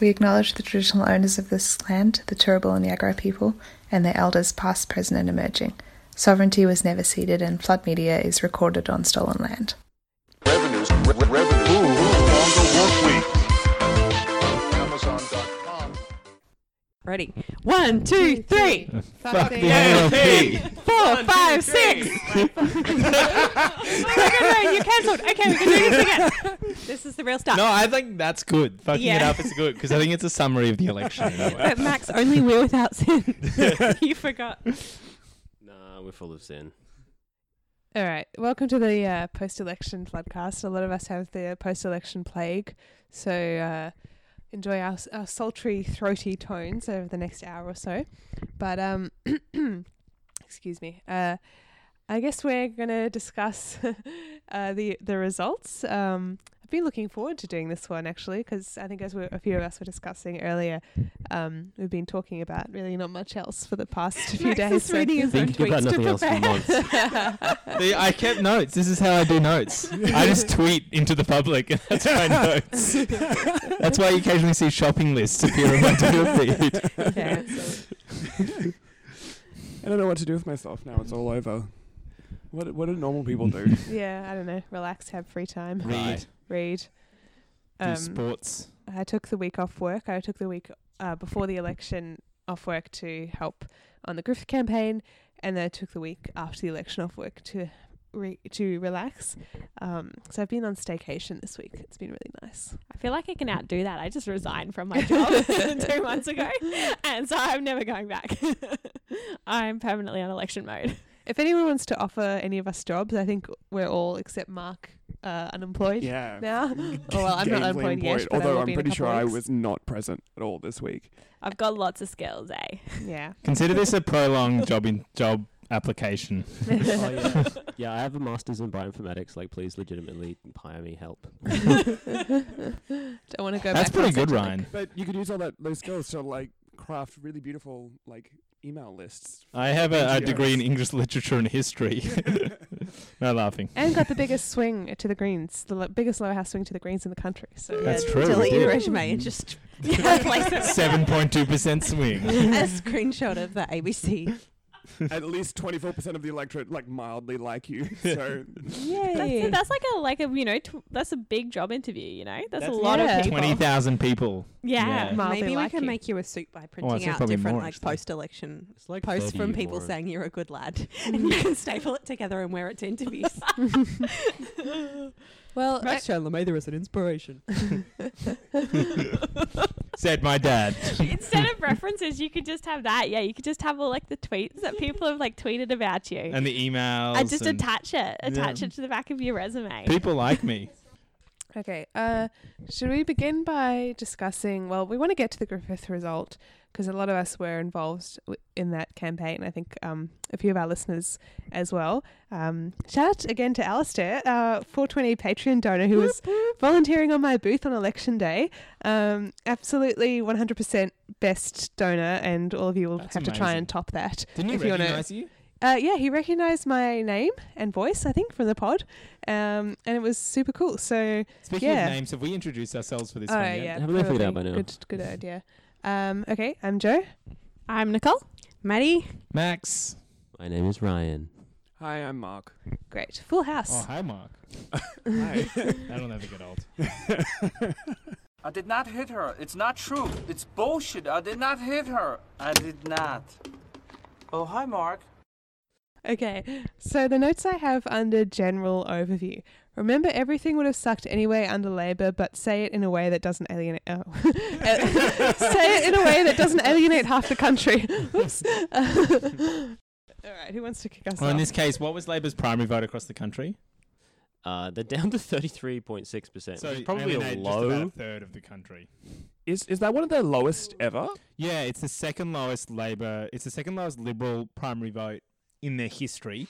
We acknowledge the traditional owners of this land, the Turrbal and Yagara people, and their elders past, present, and emerging. Sovereignty was never ceded, and flood media is recorded on stolen land. Revenues, re-. Ready? One, two, three, Fuck the ALP. four, five, six. oh my god, no, you cancelled. Okay, we can do this again. This is the real stuff. No, I think that's good. Fucking it Yeah. up is good because I think it's a summary of the election. in a way. But Max, only we're without sin. you forgot. Nah, we're full of sin. All right. Welcome to the uh, post-election floodcast. A lot of us have the post-election plague, so uh, enjoy our, our sultry, throaty tones over the next hour or so. But um, excuse me. Uh, I guess we're gonna discuss uh, the the results. Um, I've been looking forward to doing this one actually because I think as we a few of us were discussing earlier, um, we've been talking about really not much else for the past few days. is so- reading his own Thinking about tweets to nothing else for months. See, I kept notes. This is how I do notes. I just tweet into the public, and that's my notes. that's why you occasionally see shopping lists appear on my Twitter feed. yeah, I don't know what to do with myself now. It's all over. What what do normal people do? Yeah, I don't know. Relax, have free time, Read, read. do Um, sports. I took the week off work. I took the week uh, before the election off work to help on the Griffith campaign, and then I took the week after the election off work to re- to relax. Um, so I've been on staycation this week. It's been really nice. I feel like I can outdo that. I just resigned from my job two months ago, and so I'm never going back. I'm permanently on election mode. If anyone wants to offer any of us jobs, I think we're all except Mark uh, unemployed yeah. now. Oh, well, I'm not Gainfully unemployed yet, but I although will I'm be pretty couple sure I was not present at all this week. I've got lots of skills, eh? Yeah. Consider this a prolonged job in job application. oh, yeah. yeah, I have a master's in bioinformatics. Like, please legitimately hire me help. Don't want to go That's back. pretty good, such a- Ryan. But you could use all that those skills to like craft really beautiful like email lists. I have a, a degree in English literature and history. no laughing. And got the biggest swing to the greens, the lo- biggest lower house swing to the greens in the country. So That's true, Delete your resume and just Replace it. Seven point two percent swing. a screenshot of the ABC. At least twenty four percent of the electorate like mildly like you. So yay! That's, that's like a like a you know tw- that's a big job interview. You know that's, That's a lot yeah. of people. Twenty thousand people. Yeah. Yeah. Mildly Maybe we like can you. make you a suit by oh, it's printing out probably different more, like actually. post-election It's like posts 30 from people more. saying you're a good lad, and you can staple it together and wear it to interviews. well, uh, Chandler Mather is an inspiration. Said my dad. Instead of references, you could just have that. Yeah, you could just have all like the tweets that people have like tweeted about you. and the emails. and just and attach it. Attach Yeah. it to the back of your resume. people like me. okay. Uh, should we begin by discussing? Well, we want to get to the Griffith result because a lot of us were involved in that campaign. I think um, a few of our listeners as well. Um, shout out again to Alistair, our 420 Patreon donor who was volunteering on my booth on election day. Um, absolutely 100% best donor, and all of you will That's have to try and top that. Didn't he If you wanna- recognize you? Uh, yeah, he recognized my name and voice, I think, from the pod, um, and it was super cool. So, Speaking yeah. of names, have we introduced ourselves for this oh one yet? yeah, Haven't they figured out by now? Good, good idea. Um, okay, I'm Joe. I'm Nicole. Maddie, Max. My name is Ryan. Hi, I'm Mark. Great, full house. Oh, hi, Mark. Hi. That'll never get old. I did not hit her. It's not true. It's bullshit. I did not hit her. I did not. Oh, hi, Mark. Okay, so the notes I have under general overview. Remember, everything would have sucked anyway under Labour, but say it in a way that doesn't alienate. Oh, say it in a way that doesn't alienate half the country. Oops. All right, who wants to kick us off? In this case, what was Labor's primary vote across the country? Uh, they're down to 33.6%. So which is probably a alienate just about low. a third of the country. Is is that one of their lowest ever? Yeah, it's the second lowest Labor. It's the second lowest Liberal primary vote in their history,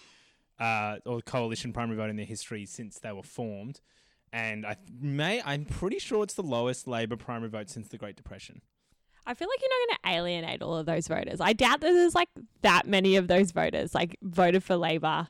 uh, or coalition primary vote in their history since they were formed. And I may, I'm pretty sure it's the lowest Labor primary vote since the Great Depression. I feel like you're not going to alienate all of those voters. I doubt that there's like that many of those voters like voted for Labor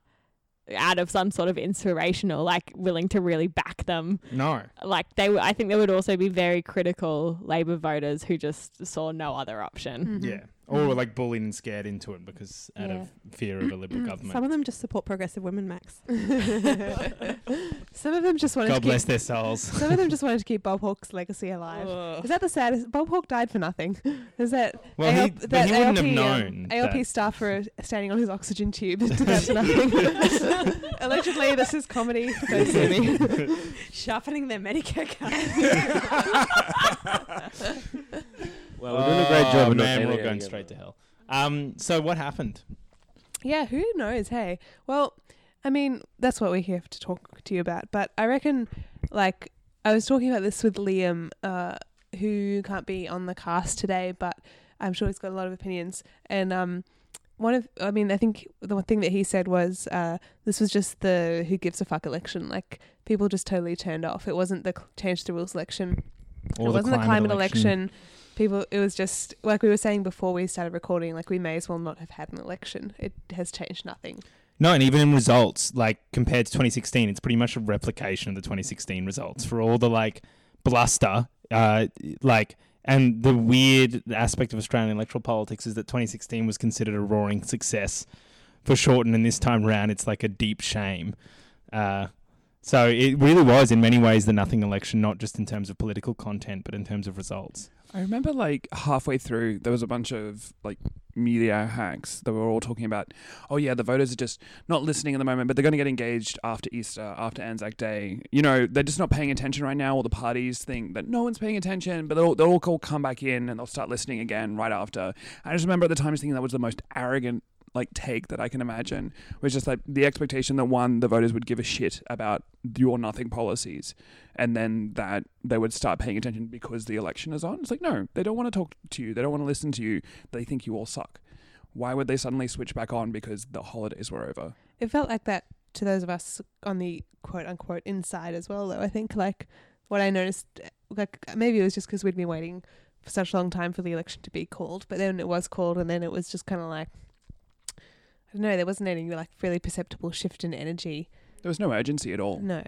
out of some sort of inspirational, like willing to really back them. No. Like they, w- I think there would also be very critical Labor voters who just saw no other option. Mhm. Yeah. Or were like bullied and scared into it because out Yeah. of fear of a liberal government. Some of them just support progressive women, Max. Some of them just wanted God to keep, bless their souls. Some of them just wanted to keep Bob Hawke's legacy alive. Is that the saddest? Bob Hawke died for nothing. Is that Well, he, ALP but that he wouldn't have ALP, um, known. ALP that. staff were standing on his oxygen tube did that for nothing. Allegedly, this is comedy. Don't sue me. Sharpening their Medicare card. Well, we're doing a great job Oh, of not man, we're all going straight to hell. Um, so what happened? Yeah, who knows? Hey, well, I mean, that's what we're here to talk to you about. But I reckon, like, I was talking about this with Liam, uh, who can't be on the cast today, but I'm sure he's got a lot of opinions. And um, one of, I mean, I think the one thing that he said was uh, this was just the who gives a fuck election. Like, people just totally turned off. It wasn't the change the rules election. Or it wasn't the climate election. People, it was just like we were saying before we started recording. Like we may as well not have had an election. It has changed nothing. No, and even in results, like compared to 2016, it's pretty much a replication of the 2016 results for all the like bluster, uh, like, and the weird aspect of Australian electoral politics is that 2016 was considered a roaring success for Shorten, and this time around, it's like a deep shame. Uh, so it really was, in many ways, the nothing election, not just in terms of political content, but in terms of results. I remember like halfway through, there was a bunch of like media hacks that were all talking about, oh yeah, the voters are just not listening at the moment, but they're going to get engaged after Easter, after Anzac Day. You know, they're just not paying attention right now. All the parties think that no one's paying attention, but they'll, they'll all come back in and they'll start listening again right after. I just remember at the time thinking that was the most arrogant like take that I can imagine was just like the expectation that one the voters would give a shit about your nothing policies and then that they would start paying attention because the election is on. It's like, no, they don't want to talk to you. They don't want to listen to you. They think you all suck. Why would they suddenly switch back on because the holidays were over? It felt like that to those of us on the quote unquote inside as well. Though I think like what I noticed, like maybe it was just because we'd been waiting for such a long time for the election to be called, but then it was called, and then it was just kind of like. I don't know. There wasn't any like really perceptible shift in energy. There was no urgency at all. No.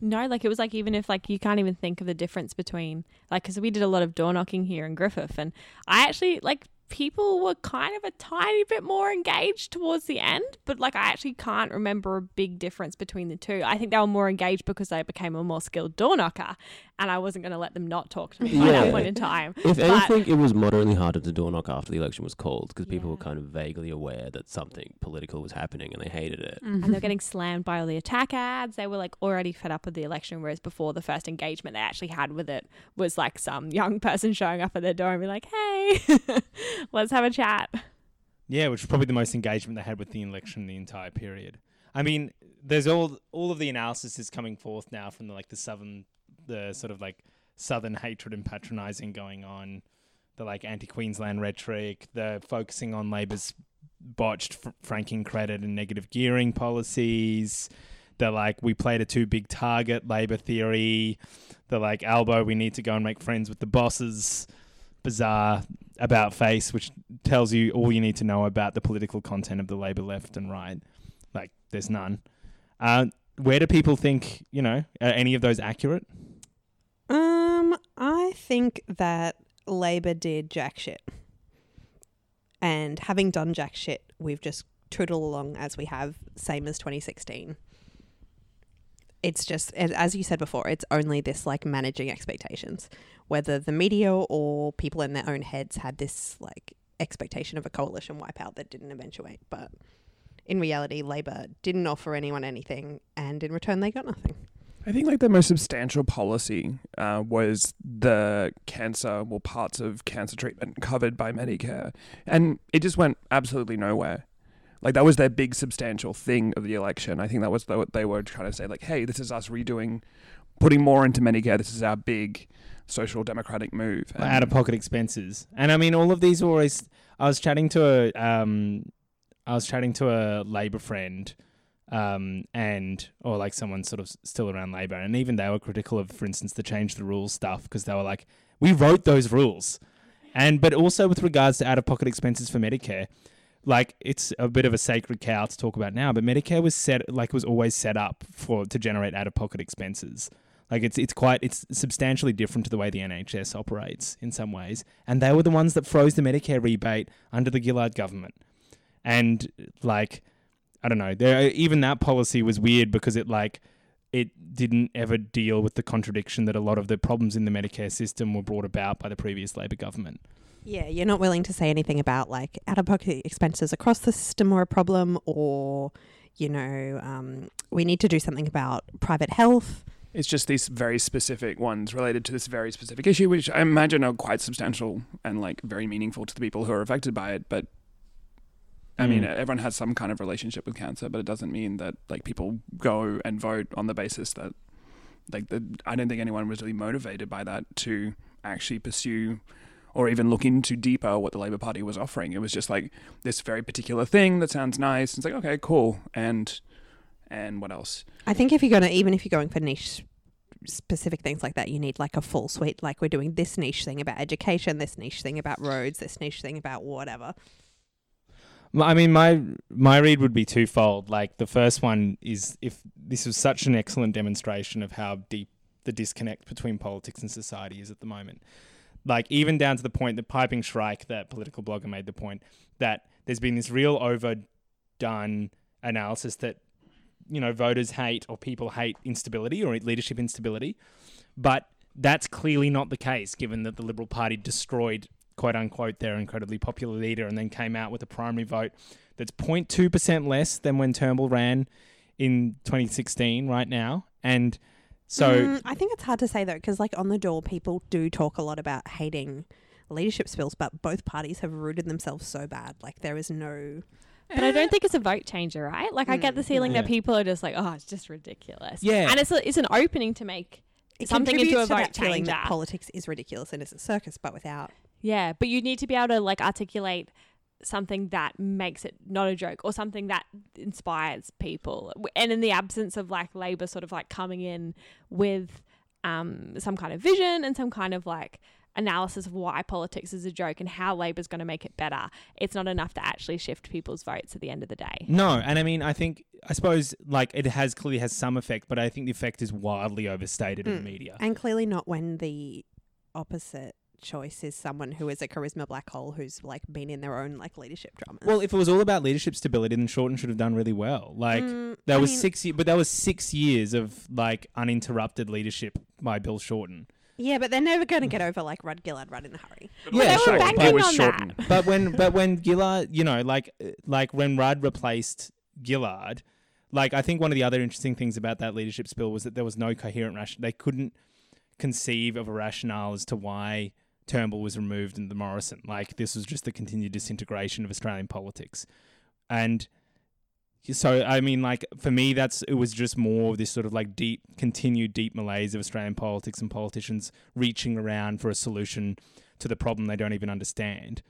No, like it was like even if like you can't even think of the difference between like because we did a lot of door knocking here in Griffith, and I actually like people were kind of a tiny bit more engaged towards the end, but like I actually can't remember a big difference between the two. I think they were more engaged because they became a more skilled door knocker, and I wasn't going to let them not talk to me by Yeah. that point in time. If But- anything, it was moderately harder to door knock after the election was called because people were kind of vaguely aware that something political was happening and they hated it. and they're getting slammed by all the attack ads. They were like already fed up with the election, whereas before the first engagement they actually had with it was like some young person showing up at their door and be like, "Hey, let's have a chat." Yeah, which is probably the most engagement they had with the election the entire period. I mean, there's all all of the analysis is coming forth now from the like the southern, the sort of like southern hatred and patronising going on, the like anti-Queensland rhetoric, the focusing on Labor's botched fr- franking credit and negative gearing policies. The like we played a too big target Labor theory. The like Albo we need to go and make friends with the bosses. Bizarre about face, which tells you all you need to know about the political content of the Labor left and right. Like, there's none. Uh, where do people think, you know, are any of those accurate? Um, I think that Labor did jack shit. And having done jack shit, we've just tootled along as we have, same as 2016. It's just, as- you said before, it's only this like managing expectations. Whether the media or people in their own heads had this like expectation of a coalition wipeout that didn't eventuate. But in reality, Labor didn't offer anyone anything, and in return, they got nothing. I think like the most substantial policy uh, was the cancer, well, parts of cancer treatment covered by Medicare, and it just went absolutely nowhere. Like that was their big substantial thing of the election. I think that was what they were trying to say. Like, hey, this is us redoing, putting more into Medicare. This is our big social democratic move. Out of pocket expenses. And I mean, all of these were always. I was chatting to a, um, I was chatting to a Labor friend, um, and or like someone sort of still around Labor, and even they were critical of, for instance, the change the rules stuff because they were like, we wrote those rules, and but also with regards to out of pocket expenses for Medicare. Like it's a bit of a sacred cow to talk about now, but Medicare was set like was always set up for to generate out of pocket expenses. Like it's it's quite it's substantially different to the way the NHS operates in some ways, and they were the ones that froze the Medicare rebate under the Gillard government, and like I don't know, there even that policy was weird because it like it didn't ever deal with the contradiction that a lot of the problems in the Medicare system were brought about by the previous Labor government. Yeah, you're not willing to say anything about like out of pocket expenses across the system are a problem, or you know, um, we need to do something about private health. It's just these very specific ones related to this very specific issue, which I imagine are quite substantial and like very meaningful to the people who are affected by it. But I mean, Mm. everyone has some kind of relationship with cancer, but it doesn't mean that like people go and vote on the basis that like the, I don't think anyone was really motivated by that to actually pursue or even look into deeper what the Labour Party was offering. It was just like this very particular thing that sounds nice. It's like okay, cool, and and what else? I think if you're gonna, even if you're going for niche specific things like that, you need like a full suite. Like we're doing this niche thing about education, this niche thing about roads, this niche thing about whatever. Well, I mean, my my read would be twofold. Like the first one is if this was such an excellent demonstration of how deep the disconnect between politics and society is at the moment. Like even down to the point that Piping Shrike, that political blogger, made the point that there's been this real overdone analysis that you know voters hate or people hate instability or leadership instability, but that's clearly not the case given that the Liberal Party destroyed quote unquote their incredibly popular leader and then came out with a primary vote that's 0.2% less than when Turnbull ran in 2016 right now. And so Mm, I think it's hard to say though, because like on the door, people do talk a lot about hating leadership spills, but both parties have rooted themselves so bad. Like there is no. But I don't think it's a vote changer, right? Like I get the Mm, feeling that people are just like, oh, it's just ridiculous. Yeah. and it's a, it's an opening to make It something into contributes a to vote that feeling changer. that politics is ridiculous and it's a circus, but without. Yeah, but you need to be able to like articulate something that makes it not a joke or something that inspires people. And in the absence of like Labor sort of like coming in with um, some kind of vision and some kind of like analysis of why politics is a joke and how Labor's going to make it better, it's not enough to actually shift people's votes at the end of the day. No, and I mean, I think, I suppose, like it has clearly has some effect, but I think the effect is wildly overstated in Mm. the media. And clearly not when the opposite choice is someone who is a charisma black hole who's like been in their own like leadership drama. Well, if it was all about leadership stability, then Shorten should have done really well. Like Mm, that I was mean- six, ye- but that was six years of like uninterrupted leadership by Bill Shorten. Yeah, but they're never going to get over like Rudd Gillard Rudd in a hurry. Yeah, they were sure, banking but- was on shortened. that. but when but when Gillard, you know, like uh, like when Rudd replaced Gillard, like I think one of the other interesting things about that leadership spill was that there was no coherent rationale. They couldn't conceive of a rationale as to why Turnbull was removed and the Morrison. Like this was just the continued disintegration of Australian politics, and so I mean, like for me, that's it was just more of this sort of like deep, continued deep malaise of Australian politics and politicians reaching around for a solution to the problem they don't even understand.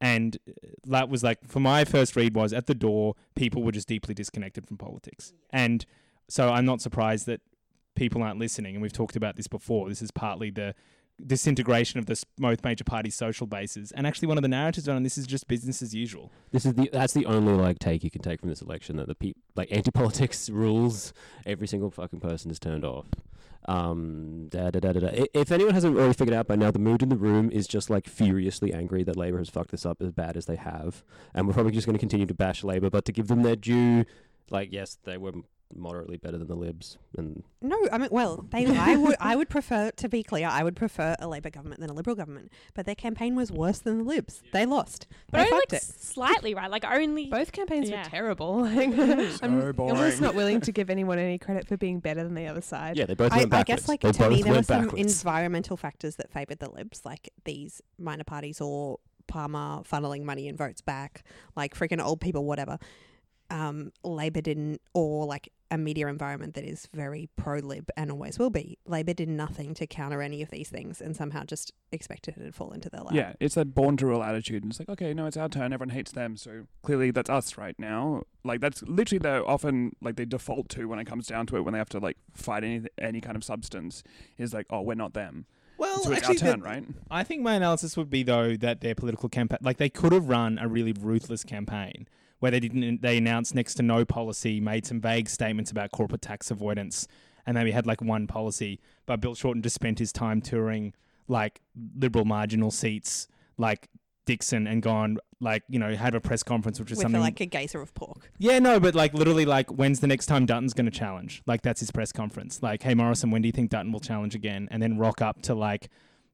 And that was like, for my first read was at the door, people were just deeply disconnected from politics. And so I'm not surprised that people aren't listening. And we've talked about this before. This is partly the disintegration of the both major parties' social bases. And actually, one of the narratives on this is just business as usual. This is the that's the only like take you can take from this election that the peop like anti politics rules every single fucking person is turned off. Um, da, da, da, da, da. If anyone hasn't already figured out by now, the mood in the room is just like furiously angry that Labor has fucked this up as bad as they have, and we're probably just going to continue to bash Labor. But to give them their due, like yes, they were moderately better than the Libs, and No, I mean, well, they, I would, I would prefer to be clear. I would prefer a Labor government than a Liberal government. But their campaign was worse than the Libs. They lost. But they only fucked like it. slightly, right? Like only Both campaigns Yeah. were terrible. Like, I'm boring. almost not willing to give anyone any credit for being better than the other side. yeah, they both I, went I backwards. guess, like they to both me, there were went some backwards. environmental factors that favoured the Libs, like these minor parties or Palmer funneling money and votes back, like freaking old people, whatever. Um, Labor didn't, or like a media environment that is very pro Lib and always will be. Labor did nothing to counter any of these things and somehow just expected it to fall into their lap. Yeah, it's that born to rule attitude. And it's like, okay, no, it's our turn. Everyone hates them. So clearly that's us right now. Like, that's literally the often, like, they default to when it comes down to it, when they have to, like, fight any, any kind of substance, is like, oh, we're not them. Well, so it's actually, our turn, the- right? I think my analysis would be though that their political campaign, like they could have run a really ruthless campaign where they didn't, they announced next to no policy, made some vague statements about corporate tax avoidance, and maybe had like one policy. But Bill Shorten just spent his time touring like liberal marginal seats, like Dickson, and gone like you know had a press conference, which is With something like a gazer of pork. yeah, no, but like literally, like when's the next time Dutton's going to challenge? Like that's his press conference. Like, hey Morrison, when do you think Dutton will challenge again? And then rock up to like,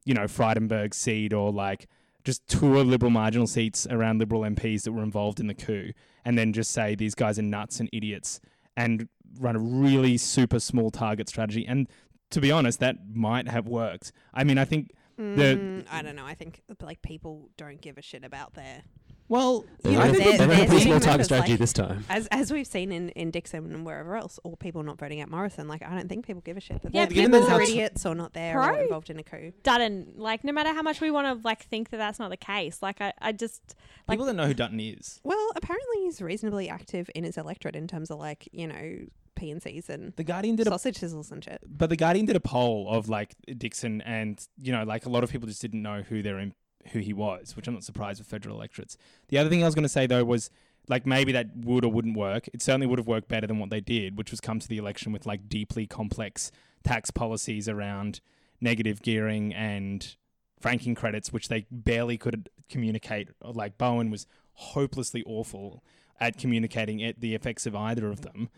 you know, Frydenberg seat or like just tour liberal marginal seats around liberal MPs that were involved in the coup, and then just say these guys are nuts and idiots, and run a really super small target strategy. And to be honest, that might have worked. I mean, I think Mm, I don't know. I think like people don't give a shit about their well, They You went know, with- they're- they went they're with small them target strategy like- this time. as as we've seen in, in Dickson and wherever else, or people not voting out Morrison. Like I don't think people give a shit that Yeah, their given members that are idiots or not there or involved in a coup. Dutton, like no matter how much we want to like think that that's not the case, like I, I just like people don't know who Dutton is. Well, apparently he's reasonably active in his electorate in terms of like you know PNCs and The Guardian did a sausage sizzles and shit. but the Guardian did a poll of like Dickson, and you know, like a lot of people just didn't know who they're in, who he was, which I'm not surprised with federal electorates. The other thing I was going to say though was like maybe that would or wouldn't work. It certainly would have worked better than what they did, which was come to the election with like deeply complex tax policies around negative gearing and franking credits, which they barely could communicate. Like Bowen was hopelessly awful at communicating it, the effects of either of them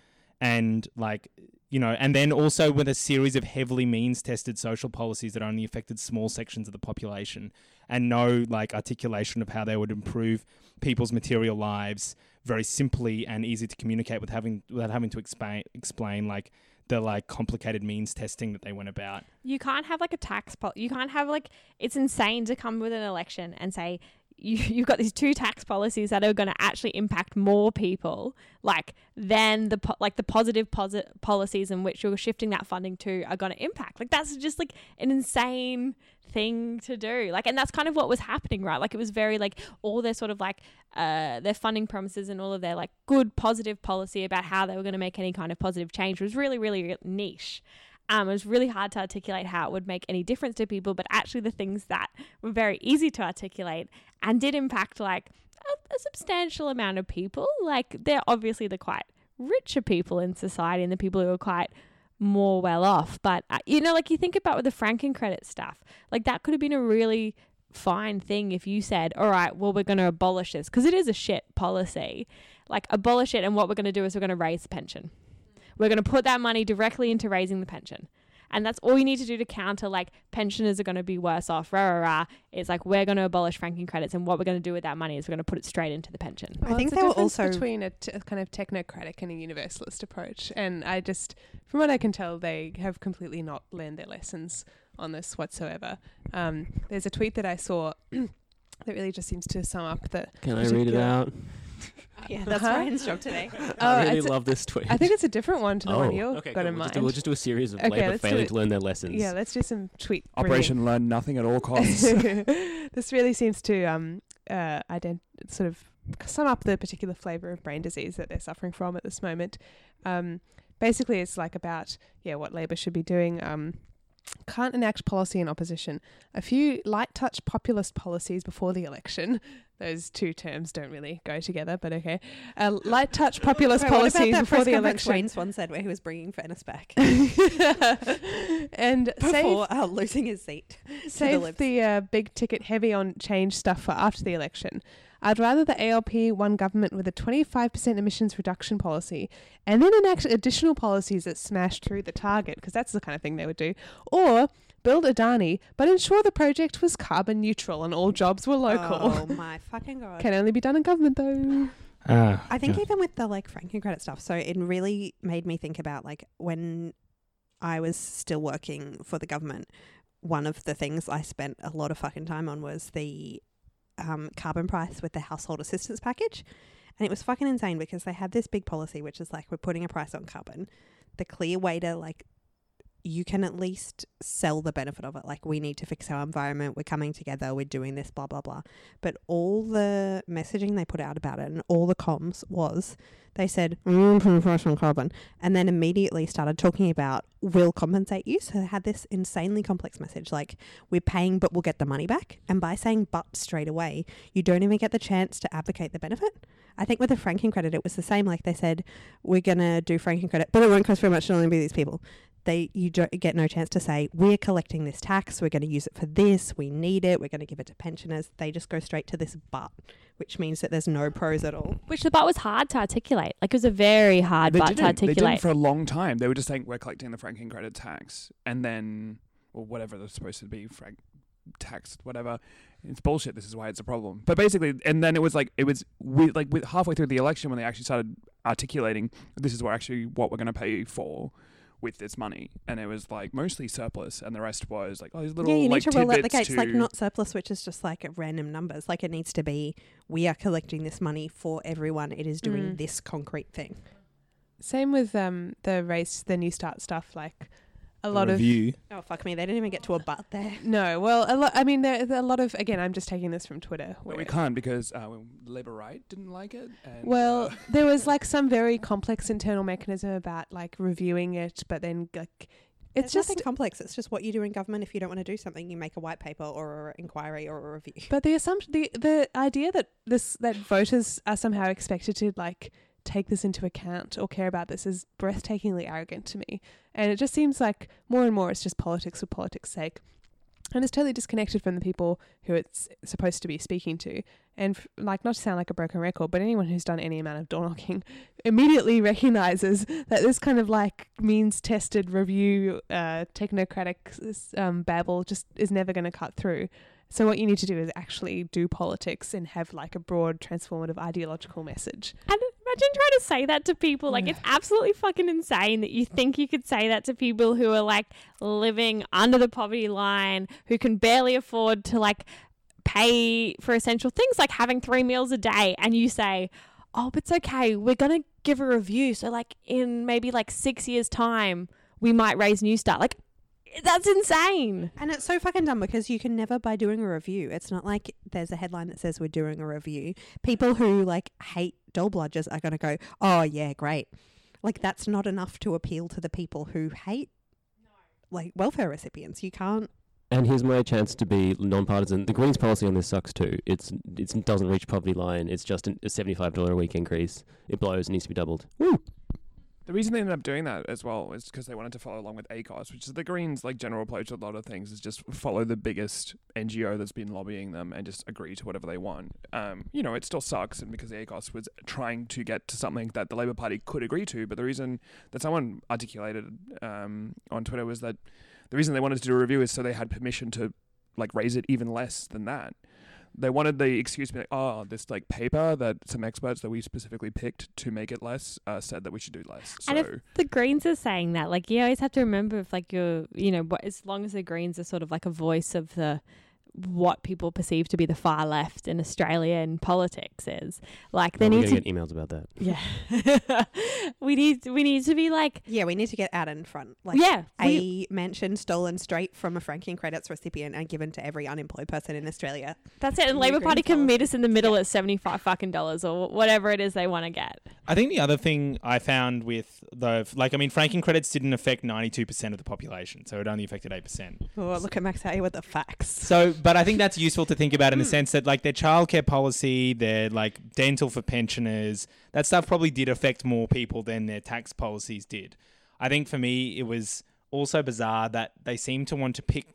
and like you know and then also with a series of heavily means tested social policies that only affected small sections of the population and no like articulation of how they would improve people's material lives very simply and easy to communicate with having without having to explain explain like the like complicated means testing that they went about. You can't have like a tax pol- you can't have like it's insane to come with an election and say you, you've got these two tax policies that are going to actually impact more people like than the po- like the positive posi- policies in which you're shifting that funding to are going to impact. Like that's just like an insane thing to do. Like and that's kind of what was happening right? Like it was very like all their sort of like uh their funding promises and all of their like good positive policy about how they were going to make any kind of positive change was really really niche um, it was really hard to articulate how it would make any difference to people, but actually the things that were very easy to articulate and did impact like a, a substantial amount of people. Like they're obviously the quite richer people in society and the people who are quite more well off. But uh, you know, like you think about with the franking credit stuff, like that could have been a really fine thing if you said, all right, well, we're going to abolish this because it is a shit policy. Like abolish it, and what we're going to do is we're going to raise the pension. We're going to put that money directly into raising the pension. And that's all you need to do to counter like pensioners are going to be worse off. Rah, rah, rah. It's like we're going to abolish franking credits, and what we're going to do with that money is we're going to put it straight into the pension. I think it's they were difference also- between a, t- a kind of technocratic and a universalist approach, and I just, from what I can tell, they have completely not learned their lessons on this whatsoever. Um, there's a tweet that I saw that really just seems to sum up the. Can I read it out? Yeah, that's Uh-huh. Ryan's job today. Oh, I really it's love this tweet. I think it's a different one to the oh, one you okay, got cool. in we'll, mind. just do, we'll just do a series of Okay, Labour let's do failing it. to learn their lessons. yeah, let's do some tweet. reading. Operation Learn Nothing at all costs. this really seems to um uh ident- sort of sum up the particular flavor of brain disease that they're suffering from at this moment. Um, basically, it's like about yeah what Labor should be doing. Um, can't enact policy in opposition. A few light touch populist policies before the election. Those two terms don't really go together, but okay. Uh, light touch populist Wait, about policies before the election. Wayne Swan said where he was bringing fairness back and save before uh, losing his seat. Save Libs. the uh, big ticket heavy on change stuff for after the election. I'd rather the ALP won government with a 25% emissions reduction policy and then enact additional policies that smash through the target, because that's the kind of thing they would do. Or build Adani, but ensure the project was carbon neutral and all jobs were local. Oh my fucking god! Can only be done in government, though. ah, I think God. even with the like franking credit stuff, so it really made me think about like when I was still working for the government. One of the things I spent a lot of fucking time on was the um, carbon price with the household assistance package, and it was fucking insane because they had this big policy which is like we're putting a price on carbon. The clear way to like you can at least sell the benefit of it. Like, we need to fix our environment. We're coming together. We're doing this, blah, blah, blah. But all the messaging they put out about it and all the comms was they said, mm, carbon. And then immediately started talking about, we'll compensate you. So they had this insanely complex message like, we're paying, but we'll get the money back. And by saying but straight away, you don't even get the chance to advocate the benefit. I think with the franking credit, it was the same. Like they said, we're going to do franking credit, but it won't cost very much to only be these people they you don't get no chance to say we're collecting this tax we're going to use it for this we need it we're going to give it to pensioners they just go straight to this but which means that there's no pros at all Which the but was hard to articulate. Like it was a very hard they but to didn't. They didn't for a long time. They were just saying we're collecting the franking credit tax, and then or whatever they're supposed to be, frank tax, whatever. It's bullshit. This is why it's a problem. But basically, and then it was like it was with, like with halfway through the election when they actually started articulating this is what actually what we're going to pay for with this money, and it was like mostly surplus, and the rest was like oh these little yeah you like need to roll out the tidbits gates like not surplus which is just like random numbers like it needs to be we are collecting this money for everyone it is doing Mm. this concrete thing Same with um the race, the Newstart stuff. Like a lot of review. oh fuck me they didn't even get to a but there no. Well, a lot. I mean, there, there are a lot of. Again, I'm just taking this from Twitter. But where- we can't because uh, Labour right didn't like it. And, Well, uh, there was like some very complex internal mechanism about like reviewing it, but then like it's it's just. nothing complex it's just what you do in government if you don't want to do something you make a white paper or an inquiry or a review But the assumption, the the idea that this that voters are somehow expected to like take this into account or care about this is breathtakingly arrogant to me, and it just seems like more and more it's just politics for politics' sake, and it's totally disconnected from the people who it's supposed to be speaking to. And f- like, not to sound like a broken record, but anyone who's done any amount of door knocking immediately recognizes that this kind of like means tested review, uh, technocratic um, babble just is never going to cut through. So what you need to do is actually do politics and have like a broad, transformative ideological message. And imagine trying to say that to people. Like, it's absolutely fucking insane that you think you could say that to people who are like living under the poverty line, who can barely afford to like pay for essential things like having three meals a day. And you say, oh, but it's okay. We're going to give a review. So, like, in maybe like six years' time, we might raise Newstart. Like, that's insane. And it's so fucking dumb because you can never, by doing a review, it's not like there's a headline that says we're doing a review. People who like hate dole bludgers are going to go, oh, yeah, great. Like, that's not enough to appeal to the people who hate like welfare recipients. You can't. And here's my chance to be non-partisan. The Greens' policy on this sucks too. It's it doesn't reach poverty line. It's just an, a seventy-five dollar a week increase. It blows. It Needs to be doubled. Woo! The reason they ended up doing that as well is because they wanted to follow along with ACOSS, which is the Greens' like general approach to a lot of things is just follow the biggest NGO that's been lobbying them and just agree to whatever they want. Um, you know, it still sucks, and because ACOSS was trying to get to something that the Labor Party could agree to, but the reason that someone articulated um, on Twitter was that the reason they wanted to do a review is so they had permission to like raise it even less than that. They wanted the excuse to be like, oh, this like paper that some experts that we specifically picked to make it less uh, said that we should do less. So And if the Greens are saying that, like you always have to remember if like you're, you know, what, as long as the Greens are sort of like a voice of the what people perceive to be the far left in Australia in politics is like they need gonna get emails about that. yeah we need we need to be like Yeah, we need to get out in front. Like, yeah a we- mansion stolen straight from a franking credits recipient and given to every unemployed person in Australia. that's it and New Labor Party can meet us in the middle at seventy five fucking dollars or whatever it is they want to get I think the other thing I found with the like I mean franking credits didn't affect 92% of the population, so it only affected 8%. Oh, look at Max Hay with the facts. So, but I think that's useful to think about in the hmm. sense that like their childcare policy, their like dental for pensioners, that stuff probably did affect more people than their tax policies did. I think for me it was also bizarre that they seemed to want to pick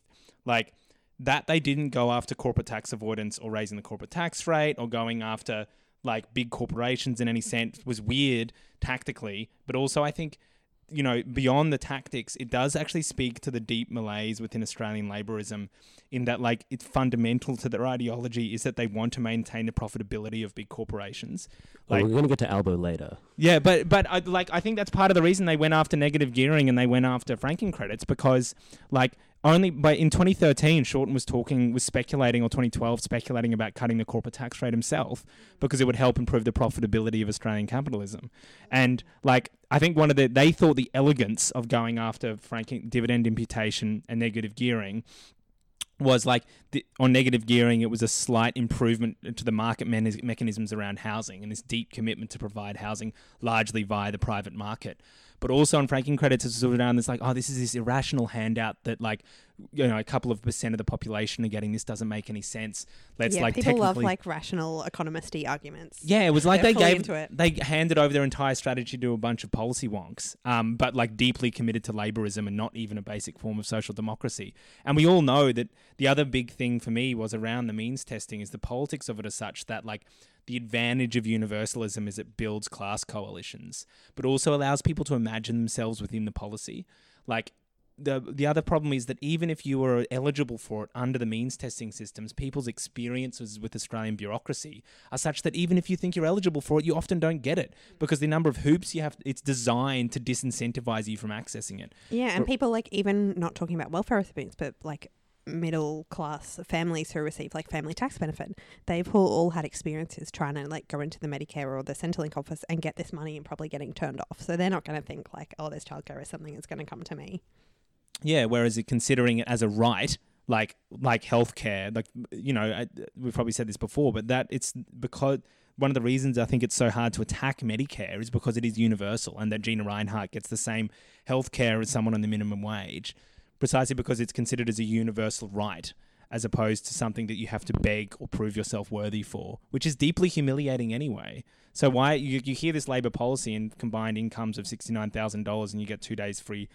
like that they didn't go after corporate tax avoidance or raising the corporate tax rate or going after like big corporations in any sense was weird tactically, but also I think you know, beyond the tactics, it does actually speak to the deep malaise within Australian labourism in that, like, it's fundamental to their ideology is that they want to maintain the profitability of big corporations. Well, we're gonna get to Albo later. yeah, but but I, like I think that's part of the reason they went after negative gearing and they went after franking credits because like only by in 2013, Shorten was talking, was speculating, or 2012, speculating about cutting the corporate tax rate himself because it would help improve the profitability of Australian capitalism. And like, I think one of the they thought the elegance of going after franking dividend imputation and negative gearing was like the, on negative gearing it was a slight improvement to the market mechanisms around housing and this deep commitment to provide housing largely via the private market but also on franking credits it's sort of down this like oh this is this irrational handout that like you know a couple of percent of the population are getting this doesn't make any sense let's yeah, like people love like rational economisty arguments. yeah, it was like They're they gave into it. they handed over their entire strategy to a bunch of policy wonks, um, but like deeply committed to laborism and not even a basic form of social democracy. And we all know that the other big thing for me was around the means testing is the politics of it as such that like the advantage of universalism is it builds class coalitions, but also allows people to imagine themselves within the policy. Like the the other problem is that even if you were eligible for it under the means testing systems, people's experiences with Australian bureaucracy are such that even if you think you're eligible for it, you often don't get it because the number of hoops you have it's designed to disincentivize you from accessing it. Yeah, and people like even not talking about welfare recipients, but like middle class families who receive like family tax benefit, they've all, all had experiences trying to like go into the Medicare or the Centrelink office and get this money and probably getting turned off. So they're not going to think like, oh, this childcare is something that's going to come to me. Yeah, whereas considering it as a right, like like healthcare, like you know, I, we've probably said this before, but that it's because one of the reasons I think it's so hard to attack Medicare is because it is universal, and that Gina Rinehart gets the same healthcare as someone on the minimum wage, precisely because it's considered as a universal right. As opposed to something that you have to beg or prove yourself worthy for, which is deeply humiliating anyway. So why you, you hear this Labor policy and combined incomes of sixty nine thousand dollars and you get two days free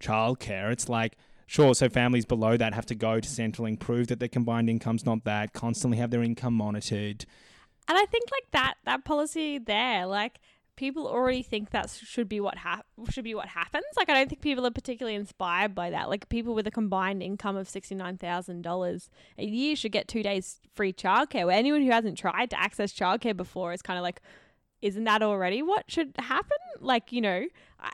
childcare. It's like, sure, so families below that have to go to Centrelink, prove that their combined income's not that, constantly have their income monitored. And I think like that that policy there, like people already think that should be what hap- should be what happens. Like I don't think people are particularly inspired by that. Like people with a combined income of sixty nine thousand dollars a year should get two days free childcare. Where anyone who hasn't tried to access childcare before is kind of like, isn't that already what should happen? Like you know. I,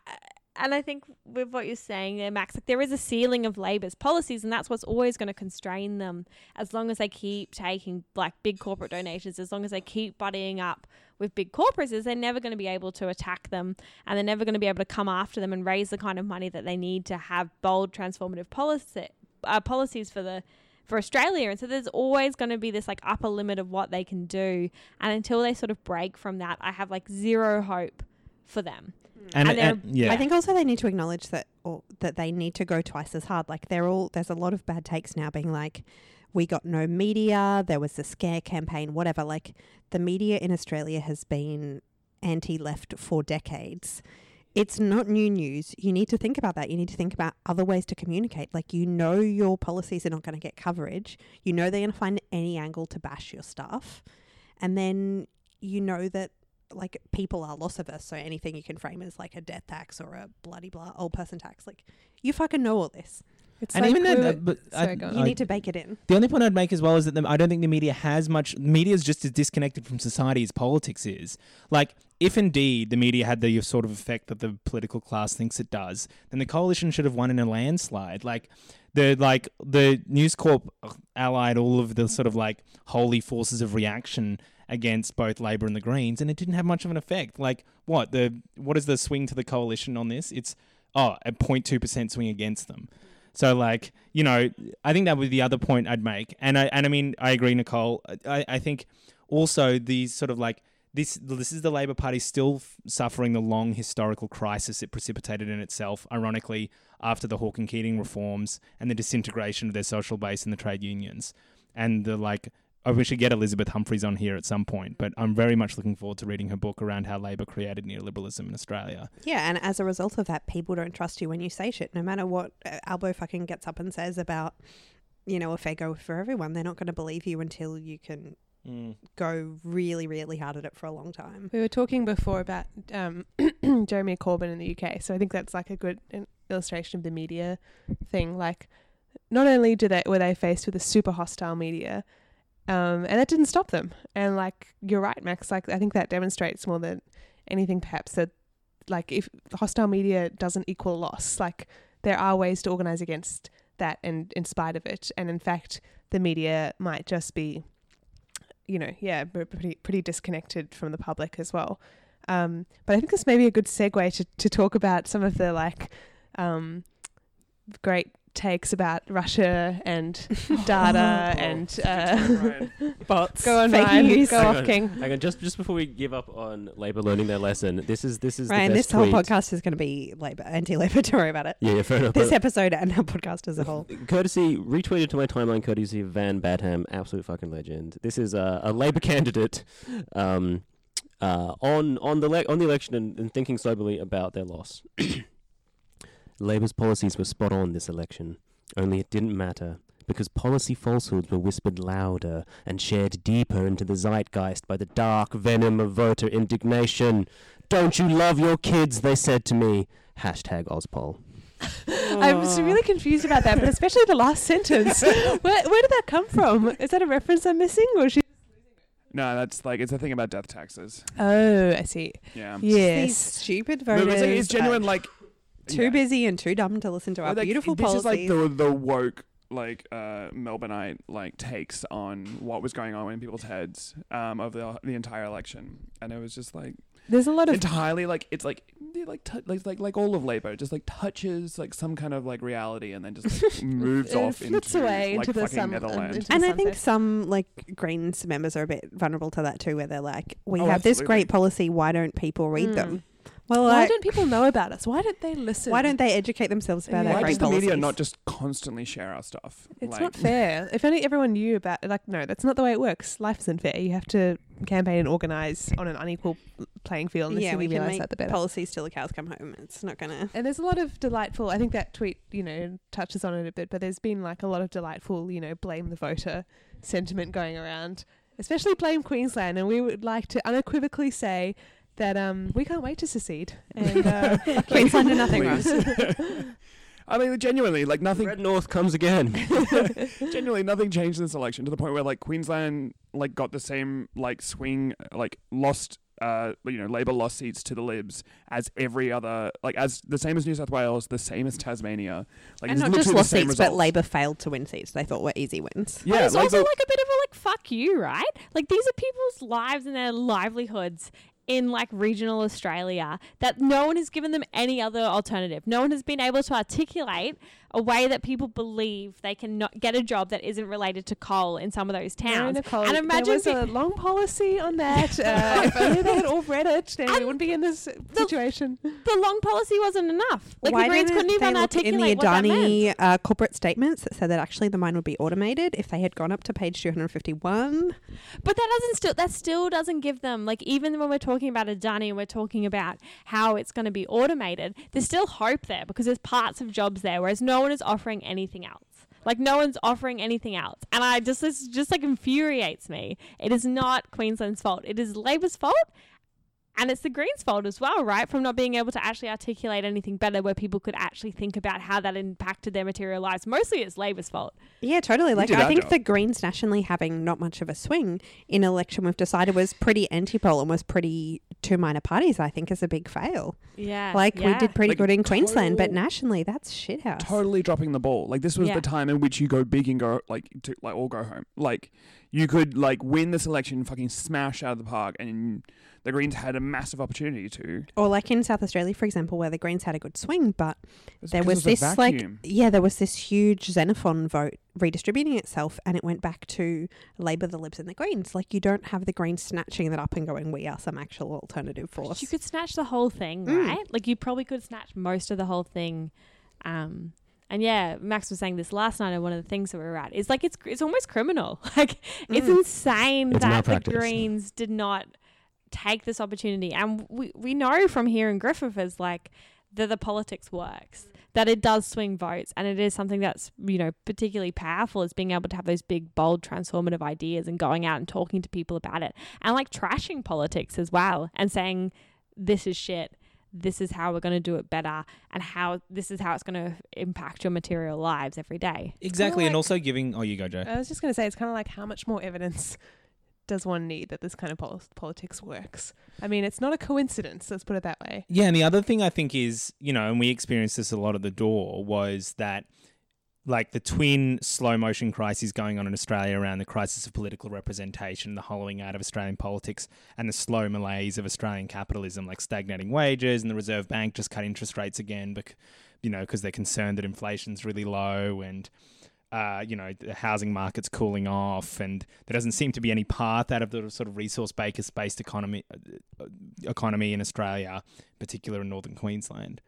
and I think with what you're saying there, Max, like there is a ceiling of Labor's policies, and that's what's always going to constrain them. As long as they keep taking like big corporate donations, as long as they keep buddying up with big corporates, is they're never going to be able to attack them, and they're never going to be able to come after them and raise the kind of money that they need to have bold, transformative policy uh, policies for the for Australia. And so there's always going to be this like upper limit of what they can do, and until they sort of break from that, I have like zero hope for them. And, And and- yeah, I think also they need to acknowledge that or that they need to go twice as hard. Like they're all there's a lot of bad takes now being like we got no media, there was the scare campaign, whatever. Like the media in Australia has been anti left for decades. It's not new news. You need to think about that. You need to think about other ways to communicate. Like you know your policies are not going to get coverage. You know they're going to find any angle to bash your stuff. And then you know that like people are loss averse, so anything you can frame as like a death tax or a bloody blah old person tax, like you fucking know all this. It's and like even we then, uh, but sorry, I. You I- need to bake it in. The only point I'd make as well is that the, I don't think the media has much. Media is just as disconnected from society as politics is. Like, if indeed the media had the sort of effect that the political class thinks it does, then the coalition should have won in a landslide. Like, the like the News Corp allied all of the sort of like holy forces of reaction against both Labor and the Greens, and it didn't have much of an effect. Like, what the what is the swing to the coalition on this? It's oh a 0.2 percent swing against them. So like, you know, I think that would be the other point I'd make. And I and I mean, I agree, Nicole. I, I think also these sort of like this this is the Labor Party still f- suffering the long historical crisis it precipitated in itself, ironically, after the Hawke and Keating reforms and the disintegration of their social base in the trade unions. And the like I wish we should get Elizabeth Humphrys on here at some point, but I'm very much looking forward to reading her book around how Labor created neoliberalism in Australia. Yeah, and as a result of that, people don't trust you when you say shit. No matter what uh, Albo fucking gets up and says about, you know, a fair go for everyone, they're not going to believe you until you can go really, really hard at it for a long time. We were talking before about um, Jeremy Corbyn in the UK, so I think that's like a good in- illustration of the media thing. Like, not only do they were they faced with a super hostile media, um, and that didn't stop them. And like you're right, Max. Like I think that demonstrates more than anything, perhaps that like if hostile media doesn't equal loss, like there are ways to organize against that and in spite of it. And in fact, the media might just be, you know, yeah, pretty pretty disconnected from the public as well. Um, but I think this may be a good segue to to talk about some of the like um, great takes about Russia and data and uh, Bots. go on, Fake Ryan. news. Go Hang off, on, King. Hang on, just just before we give up on Labour learning their lesson, this is this is Ryan, the this best whole tweet. podcast is going to be Labour, anti-Labour. Don't worry about it. Yeah, yeah, fair enough. This episode and our podcast as a whole. courtesy retweeted to my timeline courtesy of Van Badham, absolute fucking legend. This is a, a Labour candidate um, uh, on on the le- on the election and, and thinking soberly about their loss. Labour's policies were spot on this election, only it didn't matter because policy falsehoods were whispered louder and shared deeper into the zeitgeist by the dark venom of voter indignation. Don't you love your kids? They said to me. Hashtag auspol. I was really confused about that, but especially the last sentence. where, where did that come from? Is that a reference I'm missing, or is she? No, that's like it's a thing about death taxes. Oh, I see. Yeah. These Yes. stupid voters. but it's, like, it's genuine. Like Too yeah. busy and too dumb to listen to our Well, like, beautiful this policies. is like the the woke like uh Melbourneite like takes on what was going on in people's heads um of the the entire election, and it was just like There's a lot of entirely like it's like like t- like like like all of Labour just like touches like some kind of like reality and then just like, moves It off flits into away like into the fucking sun- Netherlands. into- and the I think some like Greens members are a bit vulnerable to that too, where they're like, "We Oh, have this great policy. Why don't people read Mm. them? Well, Why like, don't people know about us? Why don't they listen? why don't they educate themselves about Yeah. our Why great does the policies? media not just constantly share our stuff? It's like, not fair. If only everyone knew about like no, that's not the way it works. Life isn't fair. You have to campaign and organize on an unequal playing field. And yeah, we can make that, the better. policies till the cows come home. It's not gonna. And there's a lot of delightful. I think that tweet, you know, touches on it a bit, but there's been like a lot of delightful, you know, blame the voter sentiment going around, especially blame Queensland. And we would like to unequivocally say that um we can't wait to secede. And uh, Queensland did nothing wrong. Please. I mean, genuinely, like nothing. Red North comes again. Genuinely, nothing changed in this election to the point where like Queensland like got the same like swing, like lost, uh, you know, Labor lost seats to the Libs as every other, like as the same as New South Wales, the same as Tasmania. Like and not just lost same seats, but. Labor failed to win seats. They thought were easy wins. But Yeah, it's like also the- like a bit of a like fuck you, right? Like these are people's lives and their livelihoods in like regional Australia that no one has given them any other alternative. No one has been able to articulate a way that people believe they can not get a job that isn't related to coal in some of those towns. Nicole, and imagine there was a long policy on that. Uh, if only they had all read it, then we wouldn't be in this situation. the long policy wasn't enough. Like Why the Greens couldn't even look in articulate the what that meant. Adani uh, corporate statements that said that actually the mine would be automated if they had gone up to page 251? But that doesn't still that still doesn't give them like even when we're talking about Adani and we're talking about how it's going to be automated, there's still hope there because there's parts of jobs there, whereas no one is offering anything else. Like no one's offering anything else, and I just this just like infuriates me. It is not Queensland's fault. It is Labor's fault. And it's the Greens' fault as well, right? From not being able to actually articulate anything better where people could actually think about how that impacted their material lives. Mostly it's Labor's fault. Yeah, totally. Like I think job. the Greens nationally having not much of a swing in election we've decided was pretty anti-poll and was pretty two minor parties. I think is a big fail. Yeah. Like we did pretty Like, good in Queensland, but nationally that's shithouse. totally dropping the ball. Like this was Yeah. the time in which you go big and go like to like all go home. Like you could like win this election, fucking smash out of the park, and the Greens had a massive opportunity to. Or like in South Australia, for example, where the Greens had a good swing, but It's there because was this like yeah, there was this huge Xenophon vote redistributing itself, and it went back to Labor, the Libs, and the Greens. Like you don't have the Greens snatching that up and going, "We are some actual alternative force." You could snatch the whole thing, Mm. right? Like you probably could snatch most of the whole thing. Um, and yeah, Max was saying this last night, and one of the things that we were at is like it's it's almost criminal. Like it's Mm. insane It's that the. Greens did not take this opportunity, and we we know from here in Griffith is like that the politics works. That it does swing votes, and it is something that's you know particularly powerful is being able to have those big, bold, transformative ideas and going out and talking to people about it, and like trashing politics as well, and saying this is shit. This is how we're going to do it better, and how this is how it's going to impact your material lives every day. Exactly, and also giving. Oh, you go, Joe. I was just going to say, it's kind of like how much more evidence does one need that this kind of pol- politics works? I mean, it's not a coincidence. Let's put it that way. Yeah, and the other thing I think is, you know, and we experienced this a lot at the door, was that like the twin slow motion crises going on in Australia around the crisis of political representation, the hollowing out of Australian politics, and the slow malaise of Australian capitalism, like stagnating wages and the Reserve Bank just cut interest rates again, bec- you know, because they're concerned that inflation's really low and. Uh, you know the housing market's cooling off, and there doesn't seem to be any path out of the sort of resource-based based economy uh, economy in Australia, particular in northern Queensland.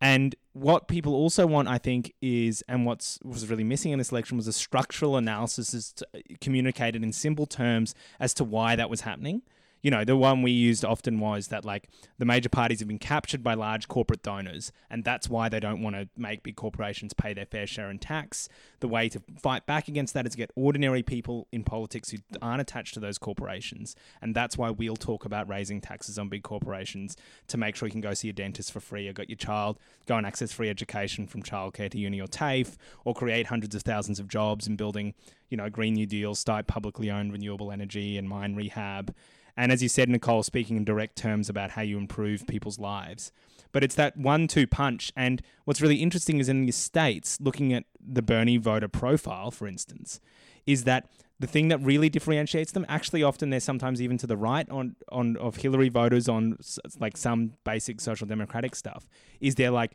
And what people also want, I think, is and what's was really missing in this election was a structural analysis to, communicated in simple terms as to why that was happening. You know, the one we used often was that like the major parties have been captured by large corporate donors, and that's why they don't want to make big corporations pay their fair share in tax. The way to fight back against that is to get ordinary people in politics who aren't attached to those corporations, and that's why we'll talk about raising taxes on big corporations to make sure you can go see a dentist for free, or got your child go and access free education from childcare to uni or TAFE, or create hundreds of thousands of jobs in building, you know, Green New Deal, start publicly owned renewable energy and mine rehab. And as you said, Nicole, speaking in direct terms about how you improve people's lives. But it's that one two punch. And what's really interesting is in the States, looking at the Bernie voter profile, for instance, is that the thing that really differentiates them actually often they're sometimes even to the right on, on of Hillary voters on like some basic social democratic stuff is their like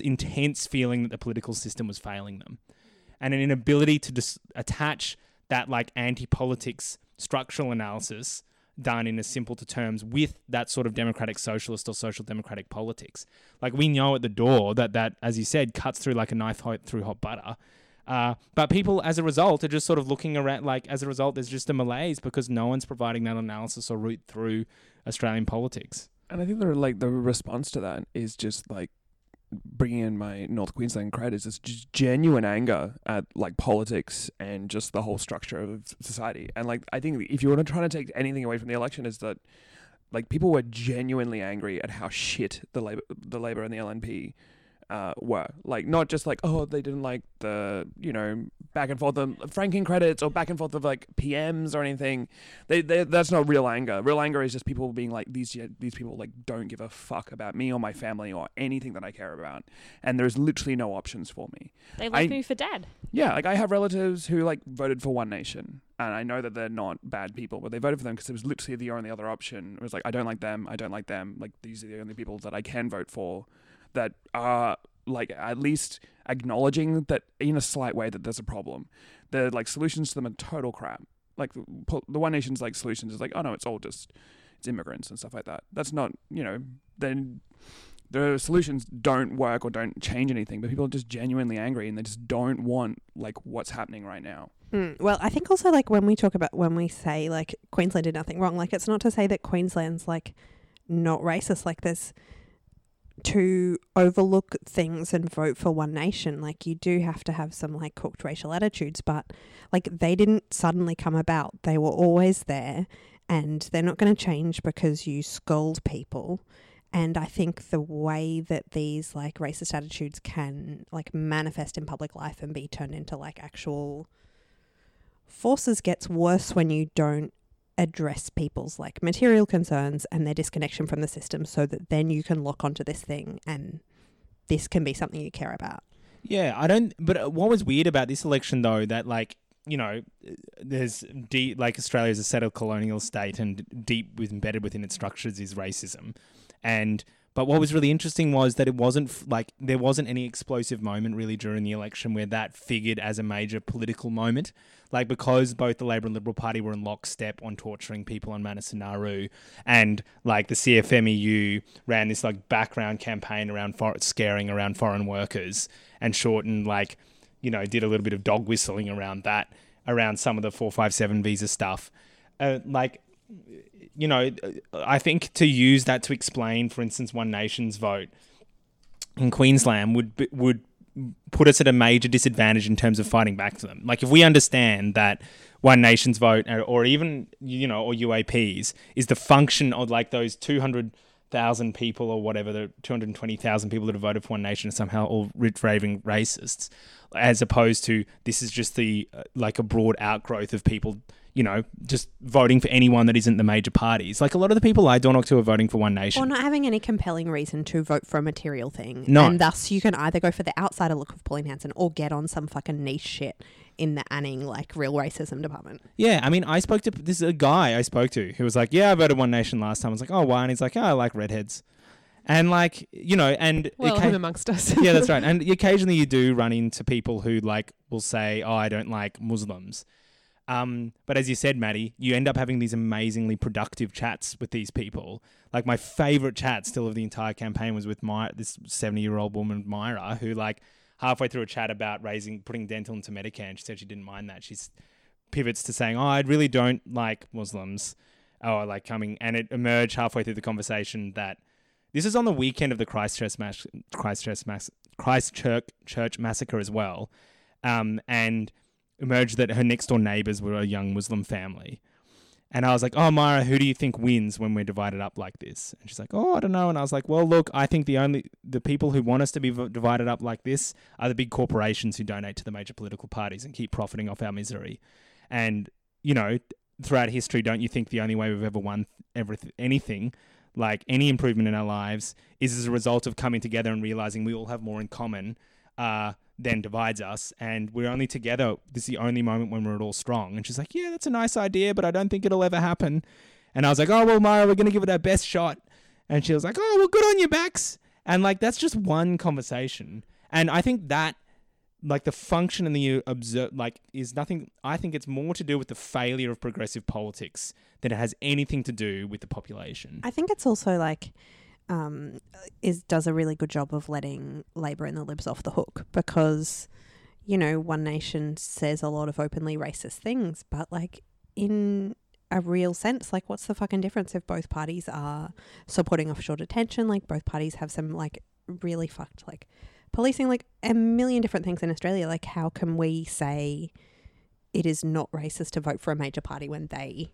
intense feeling that the political system was failing them and an inability to dis- attach that like anti-politics structural analysis done in as simple to terms with that sort of democratic socialist or social democratic politics. Like we know at the door that that, as you said, cuts through like a knife hot through hot butter. Uh, but people, as a result, are just sort of looking around. Like as a result, there's just a malaise because no one's providing that analysis or route through Australian politics. And I think the like the response to that is just like bringing in my North Queensland cred is just genuine anger at like politics and just the whole structure of society. And like I think if you want to try to take anything away from the election is that like people were genuinely angry at how shit the labor the labor and the LNP uh, were like not just like oh they didn't like the you know back and forth of franking credits or back and forth of like PMs or anything. They, they that's not real anger. Real anger is just people being like these these people like don't give a fuck about me or my family or anything that I care about, and there's literally no options for me. They left I- me for dead. Yeah, like I have relatives who like voted for One Nation, and I know that they're not bad people, but they voted for them because it was literally the only other option. It was like I don't like them, I don't like them. Like these are the only people that I can vote for that are like at least acknowledging that in a slight way that there's a problem. The like solutions to them are total crap. Like the One Nation's like solutions is like oh no, it's all just it's immigrants and stuff like that. That's not you know then the solutions don't work or don't change anything, but people are just genuinely angry and they just don't want like what's happening right now. Mm, well, I think also like when we talk about when we say like Queensland did nothing wrong, like it's not to say that Queensland's like not racist. Like there's to overlook things and vote for one nation. Like you do have to have some like cooked racial attitudes, but like they didn't suddenly come about. They were always there, and they're not going to change because you scold people. And I think the way that these like racist attitudes can like manifest in public life and be turned into like actual forces gets worse when you don't address people's like material concerns and their disconnection from the system so that then you can lock onto this thing and this can be something you care about. Yeah, I don't. But uh, what was weird about this election, though, that like you know, there's deep like Australia is a settled colonial state, and deep with, embedded within its structures is racism, and. But what was really interesting was that it wasn't like there wasn't any explosive moment really during the election where that figured as a major political moment. Like because both the Labor and Liberal Party were in lockstep on torturing people on Nauru, and like the CFMEU ran this like background campaign around for- scaring around foreign workers, and Shorten like you know did a little bit of dog whistling around that around some of the 457 visa stuff. Uh, like you know, I think to use that to explain, for instance, One Nation's vote in Queensland would would put us at a major disadvantage in terms of fighting back to them. Like if we understand that One Nation's vote, or- or even you know, or UAPs, is the function of like those two hundred thousand people or whatever the two hundred twenty thousand people that have voted for One Nation are somehow all raving racists, as opposed to this is just the uh, like a broad outgrowth of people you know, just voting for anyone that isn't the major parties. Like a lot of the people I don't knock to are voting for One Nation. Or not having any compelling reason to vote for a material thing. No. And thus you can either go for the outsider look of Pauline Hanson or get on some fucking niche shit in the Anning like real racism department. Yeah, I mean, I spoke to this is a guy I spoke to who was like, "Yeah, I voted One Nation last time." I was like, "Oh, why?" And he's like, "Oh, I like redheads," and like you know, and Well, occa- him amongst us. yeah, that's right. And occasionally you do run into people who like will say, "Oh, I don't like Muslims." Um, but as you said, Maddie, you end up having these amazingly productive chats with these people. Like my favorite chat still of the entire campaign was with my this seventy year old woman Myra, who like halfway through a chat about raising putting dental into Medicare, and she said she didn't mind that. She pivots to saying, "Oh, I really don't like Muslims." Oh, I like coming, and it emerged halfway through the conversation that this is on the weekend of the Christchurch mass- Christchurch mass- Christchurch church massacre as well, um, and emerged that her next door neighbors were a young Muslim family. And I was like, "Oh, Myra, who do you think wins when we're divided up like this?" And she's like, "Oh, I don't know." And I was like, "Well, look, I think the only the people who want us to be divided up like this are the big corporations who donate to the major political parties and keep profiting off our misery." And you know, throughout history, don't you think the only way we've ever won everything, anything, like any improvement in our lives, is as a result of coming together and realizing we all have more in common uh, than divides us, and we're only together. This is the only moment when we're at all strong. And she's like, "Yeah, that's a nice idea, but I don't think it'll ever happen." And I was like, "Oh well, Myra, we're gonna give it our best shot." And she was like, "Oh well, good on your backs." And like that's just one conversation, and I think that like the function and the observe like is nothing i think it's more to do with the failure of progressive politics than it has anything to do with the population I think it's also like um, is does a really good job of letting Labor and the Libs off the hook because you know One Nation says a lot of openly racist things, but like in a real sense, like what's the fucking difference if both parties are supporting offshore detention? Like both parties have some like really fucked like policing like a million different things in Australia. Like how can we say it is not racist to vote for a major party when they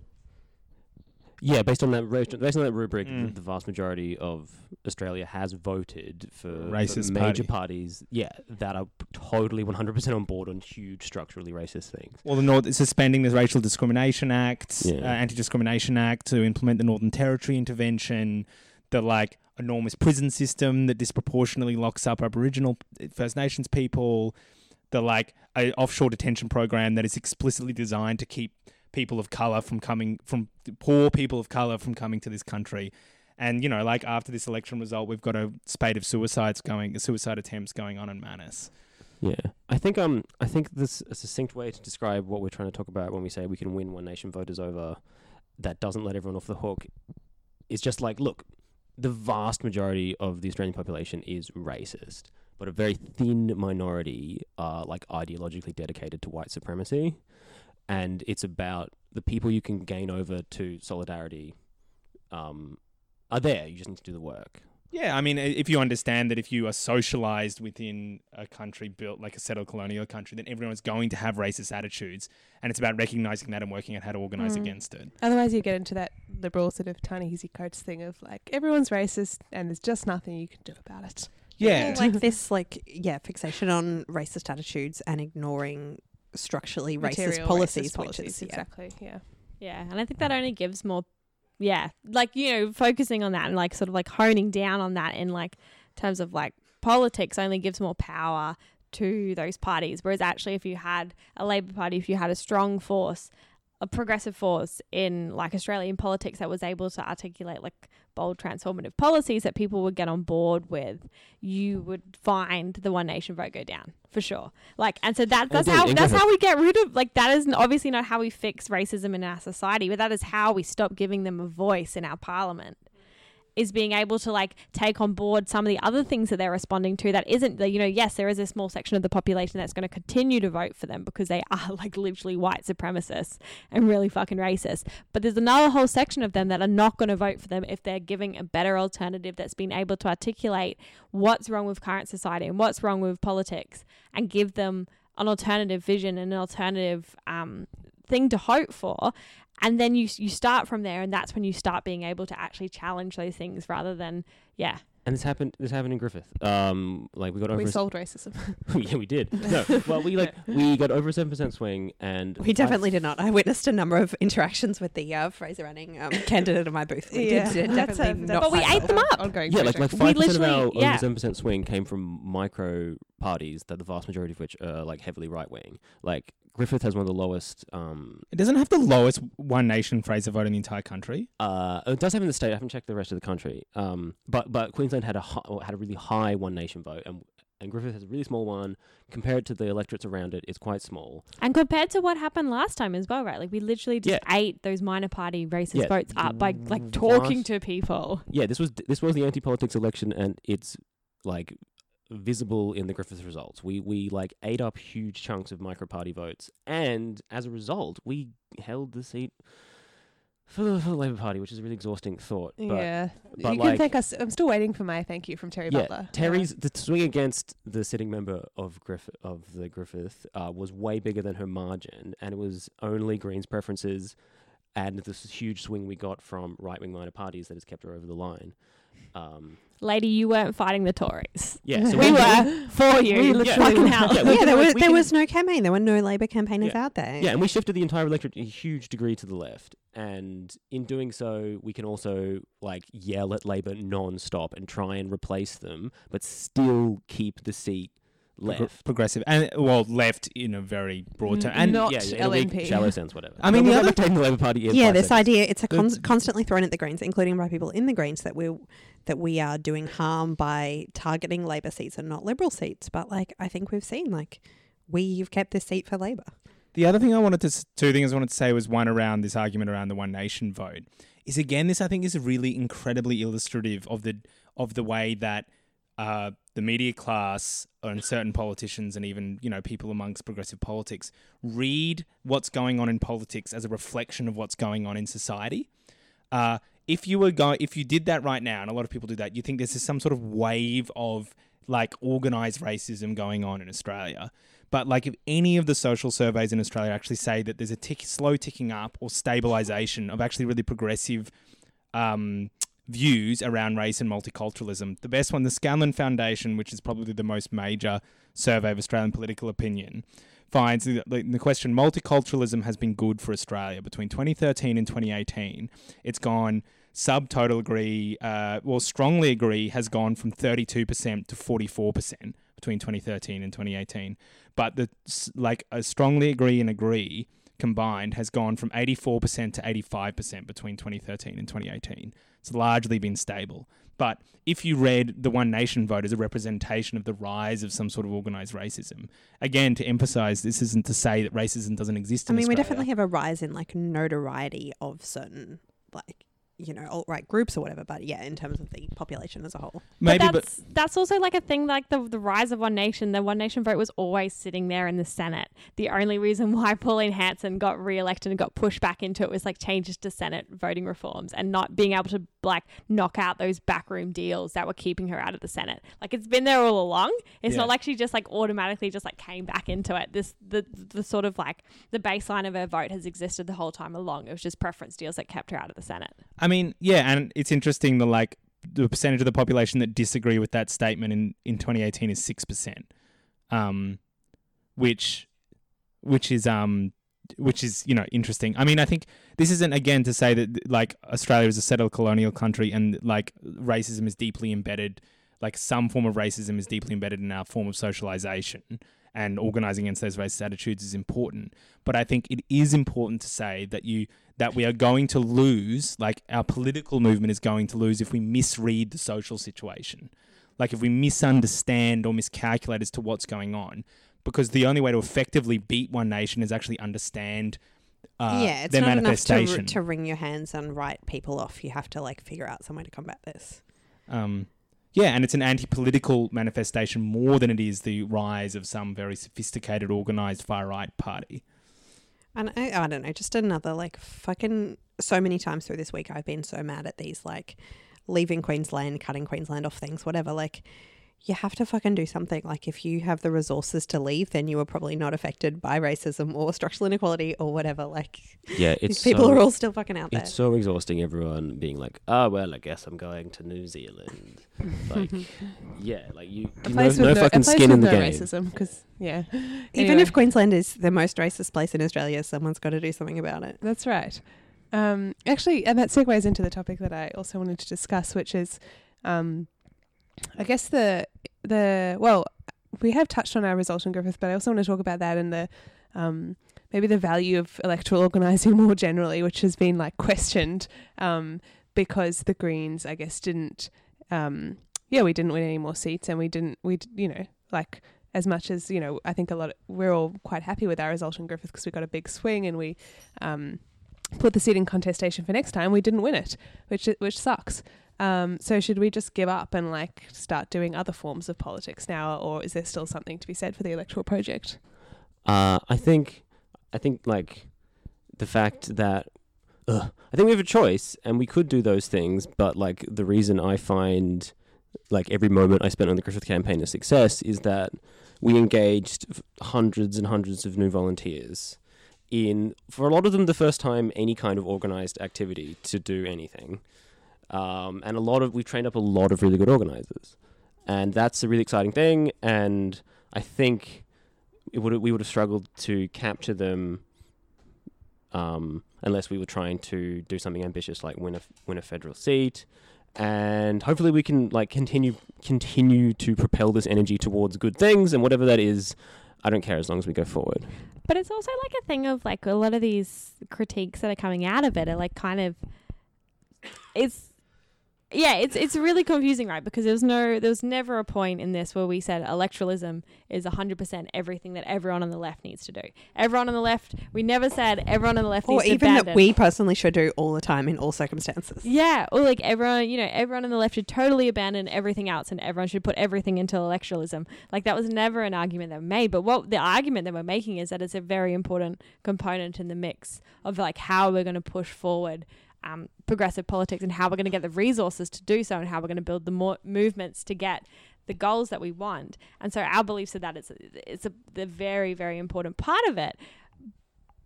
Yeah, based on that based on that rubric, Mm. the, vast majority of Australia has voted for Racist major party. parties. Yeah, that are totally one hundred percent on board on huge structurally racist things. well the north suspending the racial discrimination act Yeah. uh, anti-discrimination act to implement the northern territory intervention the like enormous prison system that disproportionately locks up aboriginal uh, first nations people the like a offshore detention program that is explicitly designed to keep people of color from coming from poor people of color from coming to this country. And you know like after this election result we've got a spate of suicides going suicide attempts going on in Manus. Yeah, I think um I think this a succinct way to describe what we're trying to talk about when we say we can win one nation voters over, that doesn't let everyone off the hook, is just like look, the vast majority of the Australian population is racist, but a very thin minority are like ideologically dedicated to white supremacy, and it's about the people you can gain over to solidarity. Um, are there? You just need to do the work. Yeah, I mean, if you understand that if you are socialized within a country built like a settled colonial country, then everyone's going to have racist attitudes, and it's about recognizing that and working out how to organize Mm. against it. Otherwise, you get into that liberal sort of Ta-Nehisi Coates thing of like everyone's racist and there's just nothing you can do about it. Yeah, Well, like this, like yeah, fixation on racist attitudes and ignoring structurally racist policies, racist which policies, is yeah. exactly. Yeah. Yeah, and I think that only gives more, yeah, like you know, focusing on that and like sort of like honing down on that in like terms of like politics only gives more power to those parties. Whereas actually, if you had a Labor Party, if you had a strong force, a progressive force in like Australian politics that was able to articulate like bold transformative policies that people would get on board with, you would find the one nation vote go down for sure. Like, and so that that's how that's how we get rid of like that is obviously not how we fix racism in our society, but that is how we stop giving them a voice in our parliament. Is being able to like take on board some of the other things that they're responding to that isn't the you know yes there is a small section of the population that's going to continue to vote for them because they are like literally white supremacists and really fucking racist. But there's another whole section of them that are not going to vote for them if they're giving a better alternative that's been able to articulate what's wrong with current society and what's wrong with politics and give them an alternative vision and an alternative um, thing to hope for and then you you start from there and that's when you start being able to actually challenge those things rather than yeah And this happened. This happened in Griffith. Um, like we got over. We a s- solved racism. yeah, we did. No, well, we like we got over a seven percent swing, and We I- definitely did not. I witnessed a number of interactions with the uh, Fraser Anning um, candidate in my booth. We Yeah. did That's definitely a- not But we ate well. them up. Ongoing Yeah, like project. like five percent of literally- our yeah. over seven percent swing came from micro parties that the vast majority of which are like heavily right wing. Like Griffith has one of the lowest. Um, It doesn't have the lowest One Nation Fraser vote in the entire country. uh, it does have in the state. I haven't checked the rest of the country. Um, but but Queensland had a hi- or had a really high One Nation vote, and and Griffith has a really small one compared to the electorates around it. It's quite small. And compared to what happened last time as well, right? Like we literally just ate those minor party racist Yeah, votes up by like vast- talking to people. Yeah, this was this was the anti politics election, and it's like visible in the Griffith results. We we like ate up huge chunks of micro party votes, and as a result, we held the seat for the, for the Labor Party, which is a really exhausting thought. But yeah, but you like- can thank us. I'm still waiting for my thank you from Terri yeah, Butler. Terri's the swing against the sitting member of Griffith of the Griffith uh, was way bigger than her margin, and it was only Greens' preferences and this huge swing we got from right wing minor parties that has kept her over the line. Um, Lady, you weren't fighting the Tories. yeah, so we we- were for you. we literally Fucking were. hell. Yeah, we Yeah, there like, was there was no campaign. There were no Labor campaigners Yeah. out there. Yeah, and we shifted the entire electorate a huge degree to the left. And in doing so, we can also like yell at Labor non-stop and try and replace them, but still keep the seat Progr- left. progressive, and well, left in a very broad term. And not yeah, yeah, in a weak, LNP. shallow sense, whatever. I mean, But the other- taking the Labor Party in yeah, this seconds. idea it's a con- constantly thrown at the Greens, including by people in the Greens, that we that we are doing harm by targeting Labor seats and not Liberal seats. But like, I think we've seen like we've kept this seat for Labor. The other thing I wanted to, two things I wanted to say was one around this argument around the One Nation vote. Is again, this I think is really incredibly illustrative of the of the way that uh, the media class and certain politicians and even you know people amongst progressive politics read what's going on in politics as a reflection of what's going on in society. Uh, if you were going, if you did that right now, and a lot of people do that, you think this is some sort of wave of like organized racism going on in Australia. But like, if any of the social surveys in Australia actually say that there's a tick, slow ticking up or stabilization of actually really progressive um, views around race and multiculturalism, the best one, the Scanlon Foundation, which is probably the most major survey of Australian political opinion, finds that the, question multiculturalism has been good for Australia between 2013 and 2018. It's gone subtotal agree, uh, well, strongly agree has gone from 32% to 44% between 2013 and 2018. But the like a strongly agree and agree combined has gone from 84% to 85% between 2013 and 2018. It's largely been stable. But if you read the One Nation vote as a representation of the rise of some sort of organized racism, again, to emphasize this isn't to say that racism doesn't exist I mean, we definitely have a rise in like notoriety of certain like you know alt right groups or whatever. But yeah, in terms of the population as a whole. Maybe, but but that's that's also like a thing like the the rise of One Nation. The One Nation vote was always sitting there in the Senate. The only reason why Pauline Hanson got re-elected and got pushed back into it was like changes to Senate voting reforms and not being able to like knock out those backroom deals that were keeping her out of the Senate. Like it's been there all along. It's Yeah. not like she just like automatically just like came back into it. This the the sort of like the baseline of her vote has existed the whole time along. It was just preference deals that kept her out of the Senate. I mean, yeah, and it's interesting the like the percentage of the population that disagree with that statement in, in 2018 is six percent, um, which which is um which is you know interesting. I mean, I think this isn't again to say that like Australia is a settled colonial country and like racism is deeply embedded, like some form of racism is deeply embedded in our form of socialization. And organizing against those racist attitudes is important, but I think it is important to say that you that we are going to lose, like our political movement is going to lose if we misread the social situation. Like if we misunderstand or miscalculate as to what's going on. Because the only way to effectively beat one nation is actually understand uh, yeah, it's their not enough to, to wring your hands and write people off. You have to like figure out some way to combat this. Um, yeah, and it's an anti-political manifestation more than it is the rise of some very sophisticated, organized far right party. And I, I don't know, just another like fucking so many times through this week I've been so mad at these like leaving Queensland, cutting Queensland off things, whatever. Like, you have to fucking do something. Like if you have the resources to leave, then you are probably not affected by racism or structural inequality or whatever. Like Yeah, these it's people so, are all still fucking out there. It's so exhausting. Everyone being like, "Oh well, I guess I'm going to New Zealand." like, yeah, like you, A you place no, with no no, fucking a place skin in the no game. racism, because yeah, Even if Queensland is the most racist place in Australia, someone's got to do something about it. That's right. Um, actually, and that segues into the topic that I also wanted to discuss, which is, um, I guess the the well, we have touched on our result in Griffith, but I also want to talk about that and the um, maybe the value of electoral organising more generally, which has been like questioned um, because the Greens, I guess, didn't. Um, yeah, we didn't win any more seats, and we didn't. We you know like as much as you know, I think a lot. Of, we're all quite happy with our result in Griffith because we got a big swing and we um, put the seat in contestation for next time. We didn't win it, which which sucks. Um, so should we just give up and like start doing other forms of politics now, or is there still something to be said for the electoral project? Uh, I think, I think like the fact that ugh, I think we have a choice and we could do those things, but like the reason I find like every moment I spent on the Griffith campaign a success is that we engaged hundreds and hundreds of new volunteers in for a lot of them the first time any kind of organized activity to do anything. Um, and a lot of we've trained up a lot of really good organizers. And that's a really exciting thing and I think it would we would have struggled to capture them um, unless we were trying to do something ambitious like win a win a federal seat, and hopefully we can like continue continue to propel this energy towards good things and whatever that is. I don't care as long as we go forward. But it's also like a thing of like a lot of these critiques that are coming out of it are like kind of it's yeah, it's it's really confusing, right? Because there's no there was never a point in this where we said electoralism is 100% everything that everyone on the left needs to do. Everyone on the left, we never said everyone on the left Or needs to even that abandon. we personally should do all the time in all circumstances. Yeah, or like everyone, you know, everyone on the left should totally abandon everything else and everyone should put everything into electoralism. Like that was never an argument that we made. But what the argument that we're making is that it's a very important component in the mix of like how we're going to push forward um, progressive politics and how we're going to get the resources to do so and how we're going to build the more movements to get the goals that we want. And so our beliefs are that it's it's a the very very important part of it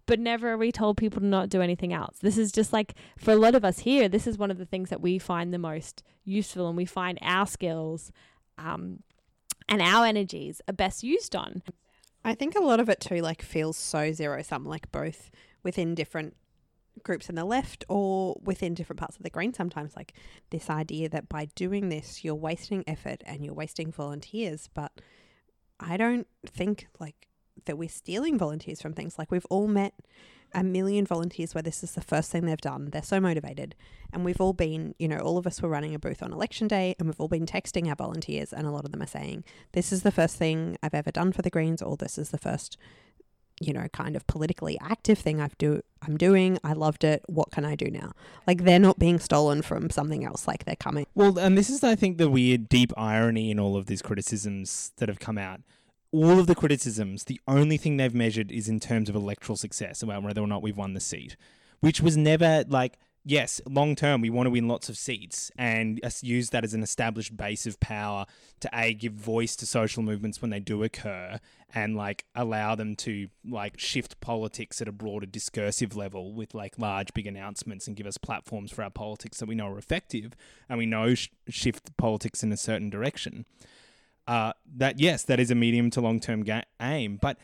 but never are we told people to not do anything else. This is just like for a lot of us here, this is one of the things that we find the most useful and we find our skills um, and our energies are best used on. I think a lot of it too like feels so zero sum, like both within different groups in the left or within different parts of the green sometimes like this idea that by doing this you're wasting effort and you're wasting volunteers. But i don't think like that we're stealing volunteers from things. Like we've all met a million volunteers where this is the first thing they've done. They're so motivated. And we've all been you know all of us were running a booth on election day and we've all been texting our volunteers and a lot of them are saying this is the first thing i've ever done for the greens or this is the first you know, kind of politically active thing I've do I'm doing. I loved it. What can I do now? Like they're not being stolen from something else. Like they're coming. Well, and this is, I think, the weird, deep irony in all of these criticisms that have come out. All of the criticisms, the only thing they've measured is in terms of electoral success, about whether or not we've won the seat, which was never like, yes, long term, we want to win lots of seats and use that as an established base of power to a give voice to social movements when they do occur and like allow them to like shift politics at a broader discursive level with like large big announcements and give us platforms for our politics that we know are effective and we know sh- shift politics in a certain direction. Uh, that yes that is a medium to long term ga- aim but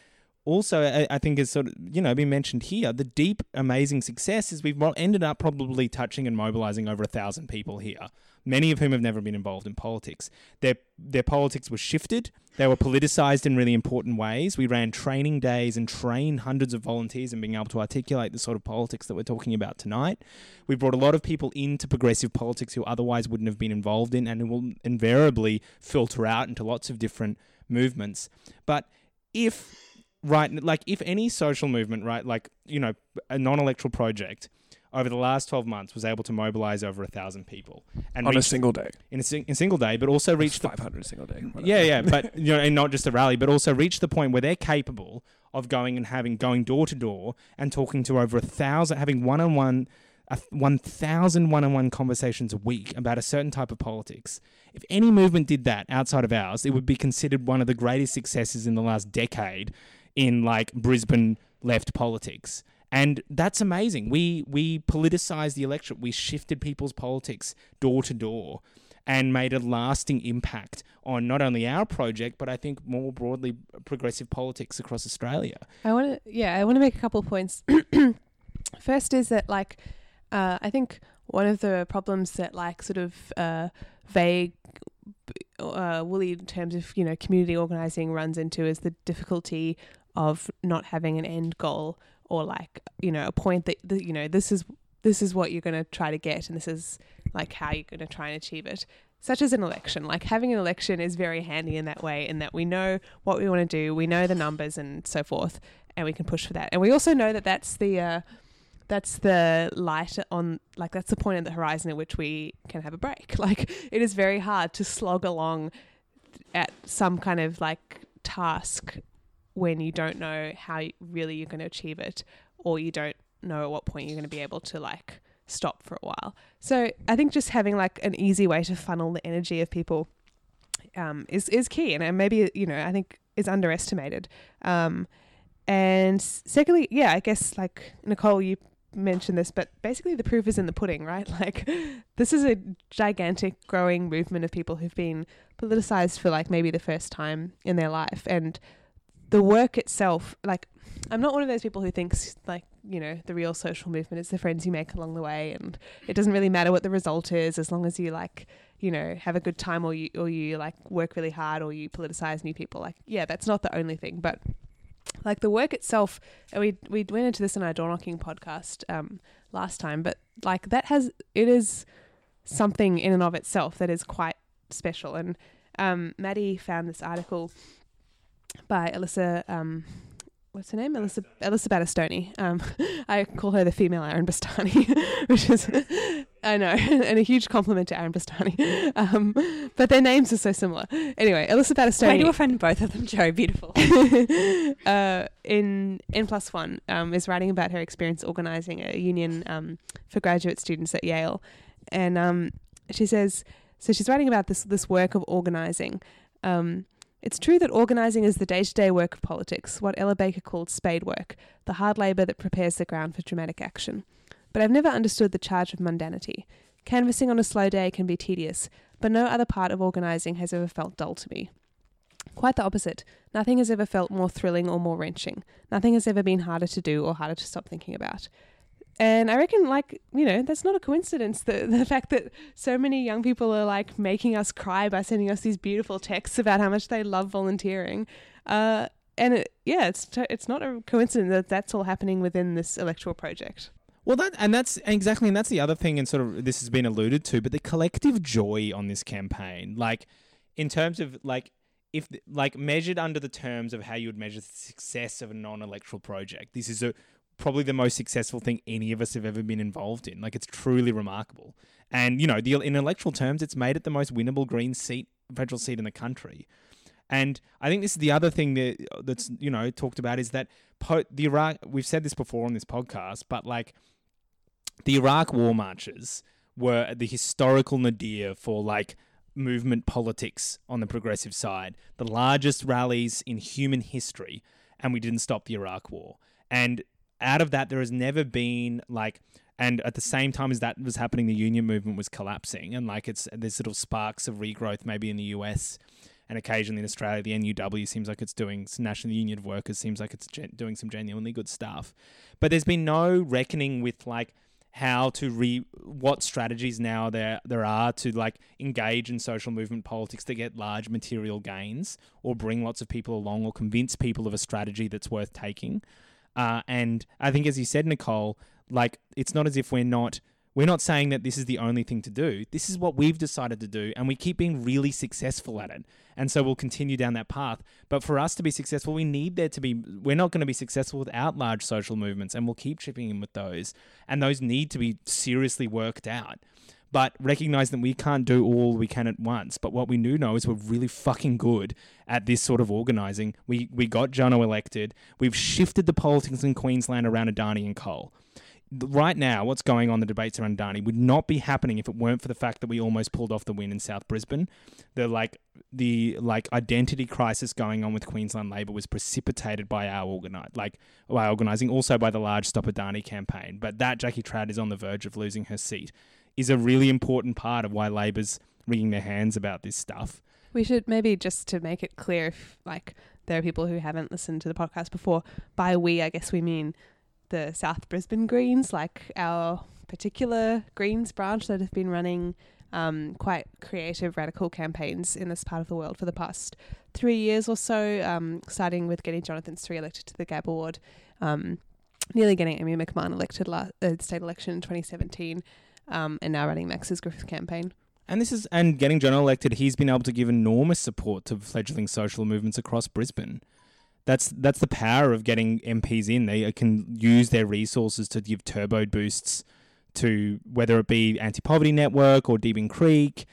also I, think is sort of you know been mentioned here the deep amazing success is we've ended up probably touching and mobilizing over a thousand people here many of whom have never been involved in politics. Their their politics was shifted. They were politicized in really important ways. We ran training days and trained hundreds of volunteers in being able to articulate the sort of politics that we're talking about tonight. We brought a lot of people into progressive politics who otherwise wouldn't have been involved in and who will invariably filter out into lots of different movements. But if right like if any social movement right like you know a non-electoral project over the last 12 months was able to mobilize over a thousand people and on a single day. in a, sing- in a single day but also reach the 500 a single day. whatever. yeah, yeah, but you know, and not just a rally, but also reach the point where they're capable of going and having going door to door and talking to over a thousand, having one-on-one a 1,000 one-on-one conversations a week about a certain type of politics. If any movement did that outside of ours, it would be considered one of the greatest successes in the last decade in like Brisbane left politics. And that's amazing. We we politicized the electorate. We shifted people's politics door to door and made a lasting impact on not only our project, but I think more broadly progressive politics across Australia. I want to, yeah, I want to make a couple of points. First is that, like, uh, I think one of the problems that, like, sort of uh, vague, uh, woolly in terms of, you know, community organizing runs into is the difficulty of not having an end goal or, like, you know, a point that, that you know, this is this is what you're going to try to get and this is like how you're going to try and achieve it such as an election. Like having an election is very handy in that way, in that we know what we want to do, we know the numbers and so forth, and we can push for that. And we also know that that's the uh, that's the light on, like that's the point on the horizon at which we can have a break. Like it is very hard to slog along at some kind of like task when you don't know how really you're going to achieve it, or you don't know at what point you're going to be able to like stop for a while. So I think just having like an easy way to funnel the energy of people um, is is key, and uh, maybe you know I think is underestimated. Um, and secondly, yeah, I guess like Nicole, you mentioned this, but basically the proof is in the pudding, right? Like this is a gigantic growing movement of people who've been politicized for like maybe the first time in their life, and the work itself, like I'm not one of those people who thinks like you know the real social movement is the friends you make along the way, and it doesn't really matter what the result is as long as you like you know have a good time or you or you like work really hard or you politicize new people. Like yeah, that's not the only thing, but like the work itself, we we went into this in our door knocking podcast um, last time, but like that has it is something in and of itself that is quite special. And um, Maddie found this article by Alyssa. Um, what's her name? Alyssa Alyssa Battistoni. Um, I call her the female Aaron Bastani, which is I know, and a huge compliment to Aaron Bastani. Um, but their names are so similar. Anyway, Alyssa Battistoni Way to offend both of them, Joe. Beautiful. uh, in N plus one um, is writing about her experience organizing a union um, for graduate students at Yale, and um, she says so. She's writing about this this work of organizing. Um, it's true that organising is the day to day work of politics, what Ella Baker called spade work, the hard labour that prepares the ground for dramatic action. But I've never understood the charge of mundanity. Canvassing on a slow day can be tedious, but no other part of organising has ever felt dull to me. Quite the opposite. Nothing has ever felt more thrilling or more wrenching. Nothing has ever been harder to do or harder to stop thinking about. And I reckon, like, you know, that's not a coincidence. The, the fact that so many young people are, like, making us cry by sending us these beautiful texts about how much they love volunteering. Uh, and it, yeah, it's, t- it's not a coincidence that that's all happening within this electoral project. Well, that and that's exactly, and that's the other thing, and sort of this has been alluded to, but the collective joy on this campaign, like in terms of like if like measured under the terms of how you would measure the success of a non-electoral project, this is a probably the most successful thing any of us have ever been involved in. Like it's truly remarkable, and you know, the in electoral terms, it's made it the most winnable Green seat, federal seat in the country. And I think this is the other thing that that's you know talked about is that po- the Iraq. We've said this before on this podcast, but like the Iraq war marches were the historical nadir for like movement politics on the progressive side, the largest rallies in human history, and we didn't stop the Iraq war. And out of that, there has never been like, and at the same time as that was happening, the union movement was collapsing, and like it's there's little sparks of regrowth maybe in the US. And occasionally in Australia, the NUW seems like it's doing National Union of Workers seems like it's gen- doing some genuinely good stuff, but there's been no reckoning with like how to re what strategies now there there are to like engage in social movement politics to get large material gains or bring lots of people along or convince people of a strategy that's worth taking. Uh, and I think, as you said, Nicole, like it's not as if we're not we're not saying that this is the only thing to do. This is what we've decided to do, and we keep being really successful at it. And so we'll continue down that path. But for us to be successful, we need there to be, we're not going to be successful without large social movements, and we'll keep chipping in with those. And those need to be seriously worked out. But recognize that we can't do all we can at once. But what we do know is we're really fucking good at this sort of organizing. We we got Jono elected. We've shifted the politics in Queensland around Adani and coal right now, what's going on, the debates around Adani would not be happening if it weren't for the fact that we almost pulled off the win in South Brisbane. The like the like identity crisis going on with Queensland Labor was precipitated by our organize like by organising, also by the large Stop Adani campaign. But that Jackie Trad is on the verge of losing her seat is a really important part of why Labor's wringing their hands about this stuff. We should maybe just to make it clear if like there are people who haven't listened to the podcast before. By we, I guess we mean the South Brisbane Greens, like our particular Greens branch that have been running um, quite creative, radical campaigns in this part of the world for the past three years or so, um, starting with getting Jonathan Sri elected to the Gabba Ward, um, nearly getting Amy McMahon elected last uh, state election in 2017, um, and now running Max's Griffith campaign. And this is and getting John elected, he's been able to give enormous support to fledgling social movements across Brisbane. That's that's the power of getting MPs in. They can use their resources to give turbo boosts to whether it be Anti Poverty Network or Deebing Creek.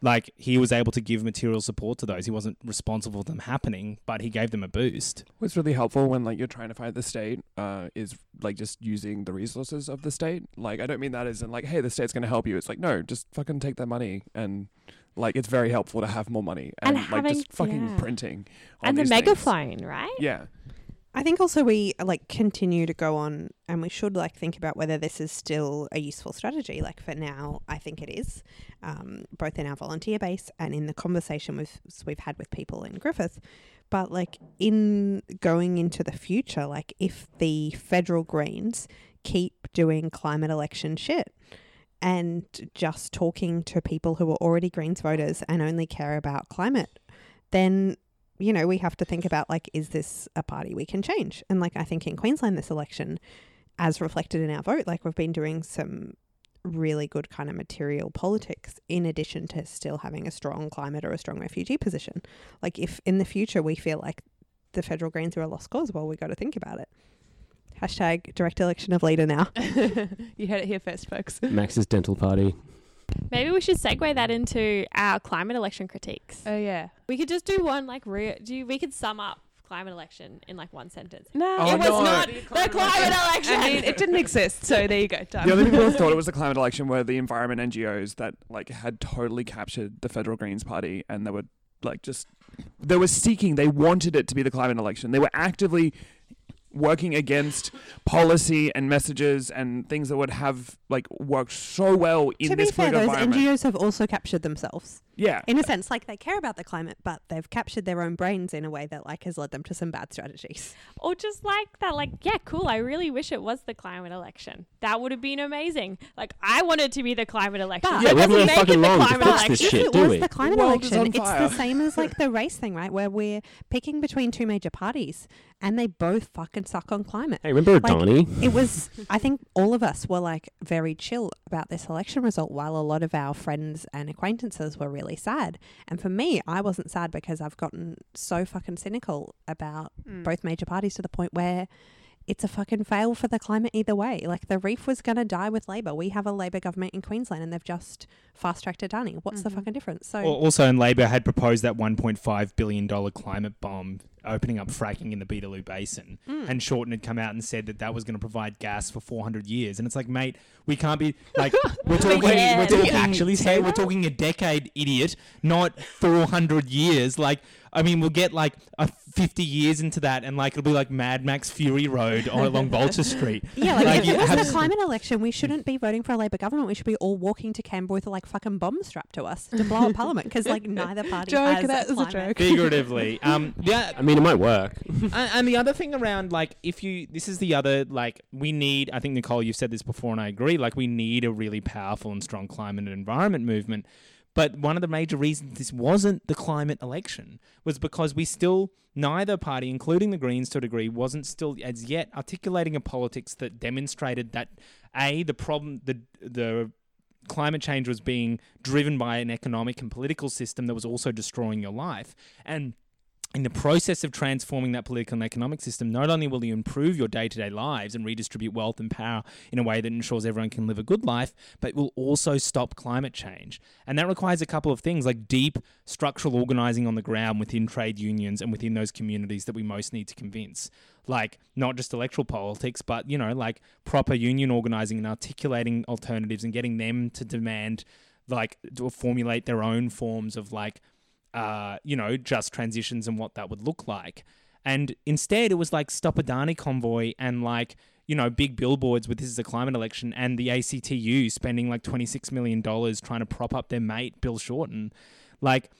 Like he was able to give material support to those. He wasn't responsible for them happening, but he gave them a boost. What's really helpful when like you're trying to fight the state uh, is like just using the resources of the state. Like I don't mean that as in like, hey, the state's gonna help you. It's like no, just fucking take that money and like it's very helpful to have more money and, And like having- just fucking yeah. printing. on and the these things. megaphone, right? Yeah. I think also we like continue to go on and we should like think about whether this is still a useful strategy. Like for now, I think it is, um, both in our volunteer base and in the conversation with we've had with people in Griffith. But like in going into the future, like if the federal Greens keep doing climate election shit and just talking to people who are already Greens voters and only care about climate, then you know, we have to think about like, is this a party we can change? And like, I think in Queensland, this election, as reflected in our vote, like we've been doing some really good kind of material politics in addition to still having a strong climate or a strong refugee position. Like, if in the future we feel like the federal Greens are a lost cause, well, we got to think about it. Hashtag direct election of leader now. you heard it here first, folks. Max's dental party. Maybe we should segue that into our climate election critiques. Oh yeah. We could just do one like real. Do you, we could sum up climate election in like one sentence? No, Oh, it was no. not the climate election. I mean, it didn't exist, so there you go. Done. The only people who thought it was the climate election were the environment NGOs that like had totally captured the federal Greens party and they were like just they were seeking they wanted it to be the climate election. They were actively working against policy and messages and things that would have like worked so well in to be this fair, those environment. NGOs have also captured themselves. yeah. In a sense, like they care about the climate, but they've captured their own brains in a way that like has led them to some bad strategies. or just like that, like, yeah, cool. I really wish it was the climate election. That would have been amazing. Like, I wanted to be the climate election. But- Yeah, we it haven't doesn't got make it fucking the long to climate fix election. this if shit, it do was we? the climate World is election, it's the same as like the race thing, right? Where we're picking between two major parties and they both fucking suck on climate. Hey, remember Like, Adani? It was, I think all of us were like very chill about this election result, while a lot of our friends and acquaintances were really sad. And for me, I wasn't sad because I've gotten so fucking cynical about Mm. both major parties to the point where it's a fucking fail for the climate either way. Like the reef was going to die with Labor. We have a Labor government in Queensland and they've just fast tracked Adani. What's the Mhm. fucking difference? So Also, and Labor had proposed that 1.5 billion dollar climate bomb, opening up fracking in the Beetaloo Basin. Mm. And Shorten had come out and said that that was going to provide gas for 400 years. And it's like, mate, we can't be like we're talking. Yeah. we're talking actually say we're talking a decade, idiot, not 400 years. Like, I mean, we'll get like a 50 years into that, and like it'll be like Mad Max Fury Road on along Bolter Street. Yeah, like, Like, if you it was have- the climate election, we shouldn't be voting for a Labor government. We should be all walking to Canberra with like fucking bombs strapped to us to blow up Parliament because like neither party Joke, has that a was a joke. Figuratively, um, yeah, I mean, it might work. and, and the other thing around like if you this is the other like we need i think nicole you've said this before and i agree like we need a really powerful and strong climate and environment movement but one of the major reasons this wasn't the climate election was because we still neither party including the greens to a degree wasn't still as yet articulating a politics that demonstrated that a the problem the the climate change was being driven by an economic and political system that was also destroying your life and in the process of transforming that political and economic system, not only will you improve your day to day lives and redistribute wealth and power in a way that ensures everyone can live a good life, but it will also stop climate change. And that requires a couple of things like deep structural organizing on the ground within trade unions and within those communities that we most need to convince. Like, not just electoral politics, but, you know, like proper union organizing and articulating alternatives and getting them to demand, like, to formulate their own forms of, like, uh, you know, just transitions and what that would look like. And instead, it was like Stop Adani convoy and like, you know, big billboards with this is a climate election and the ACTU spending like $26 million trying to prop up their mate, Bill Shorten. Like,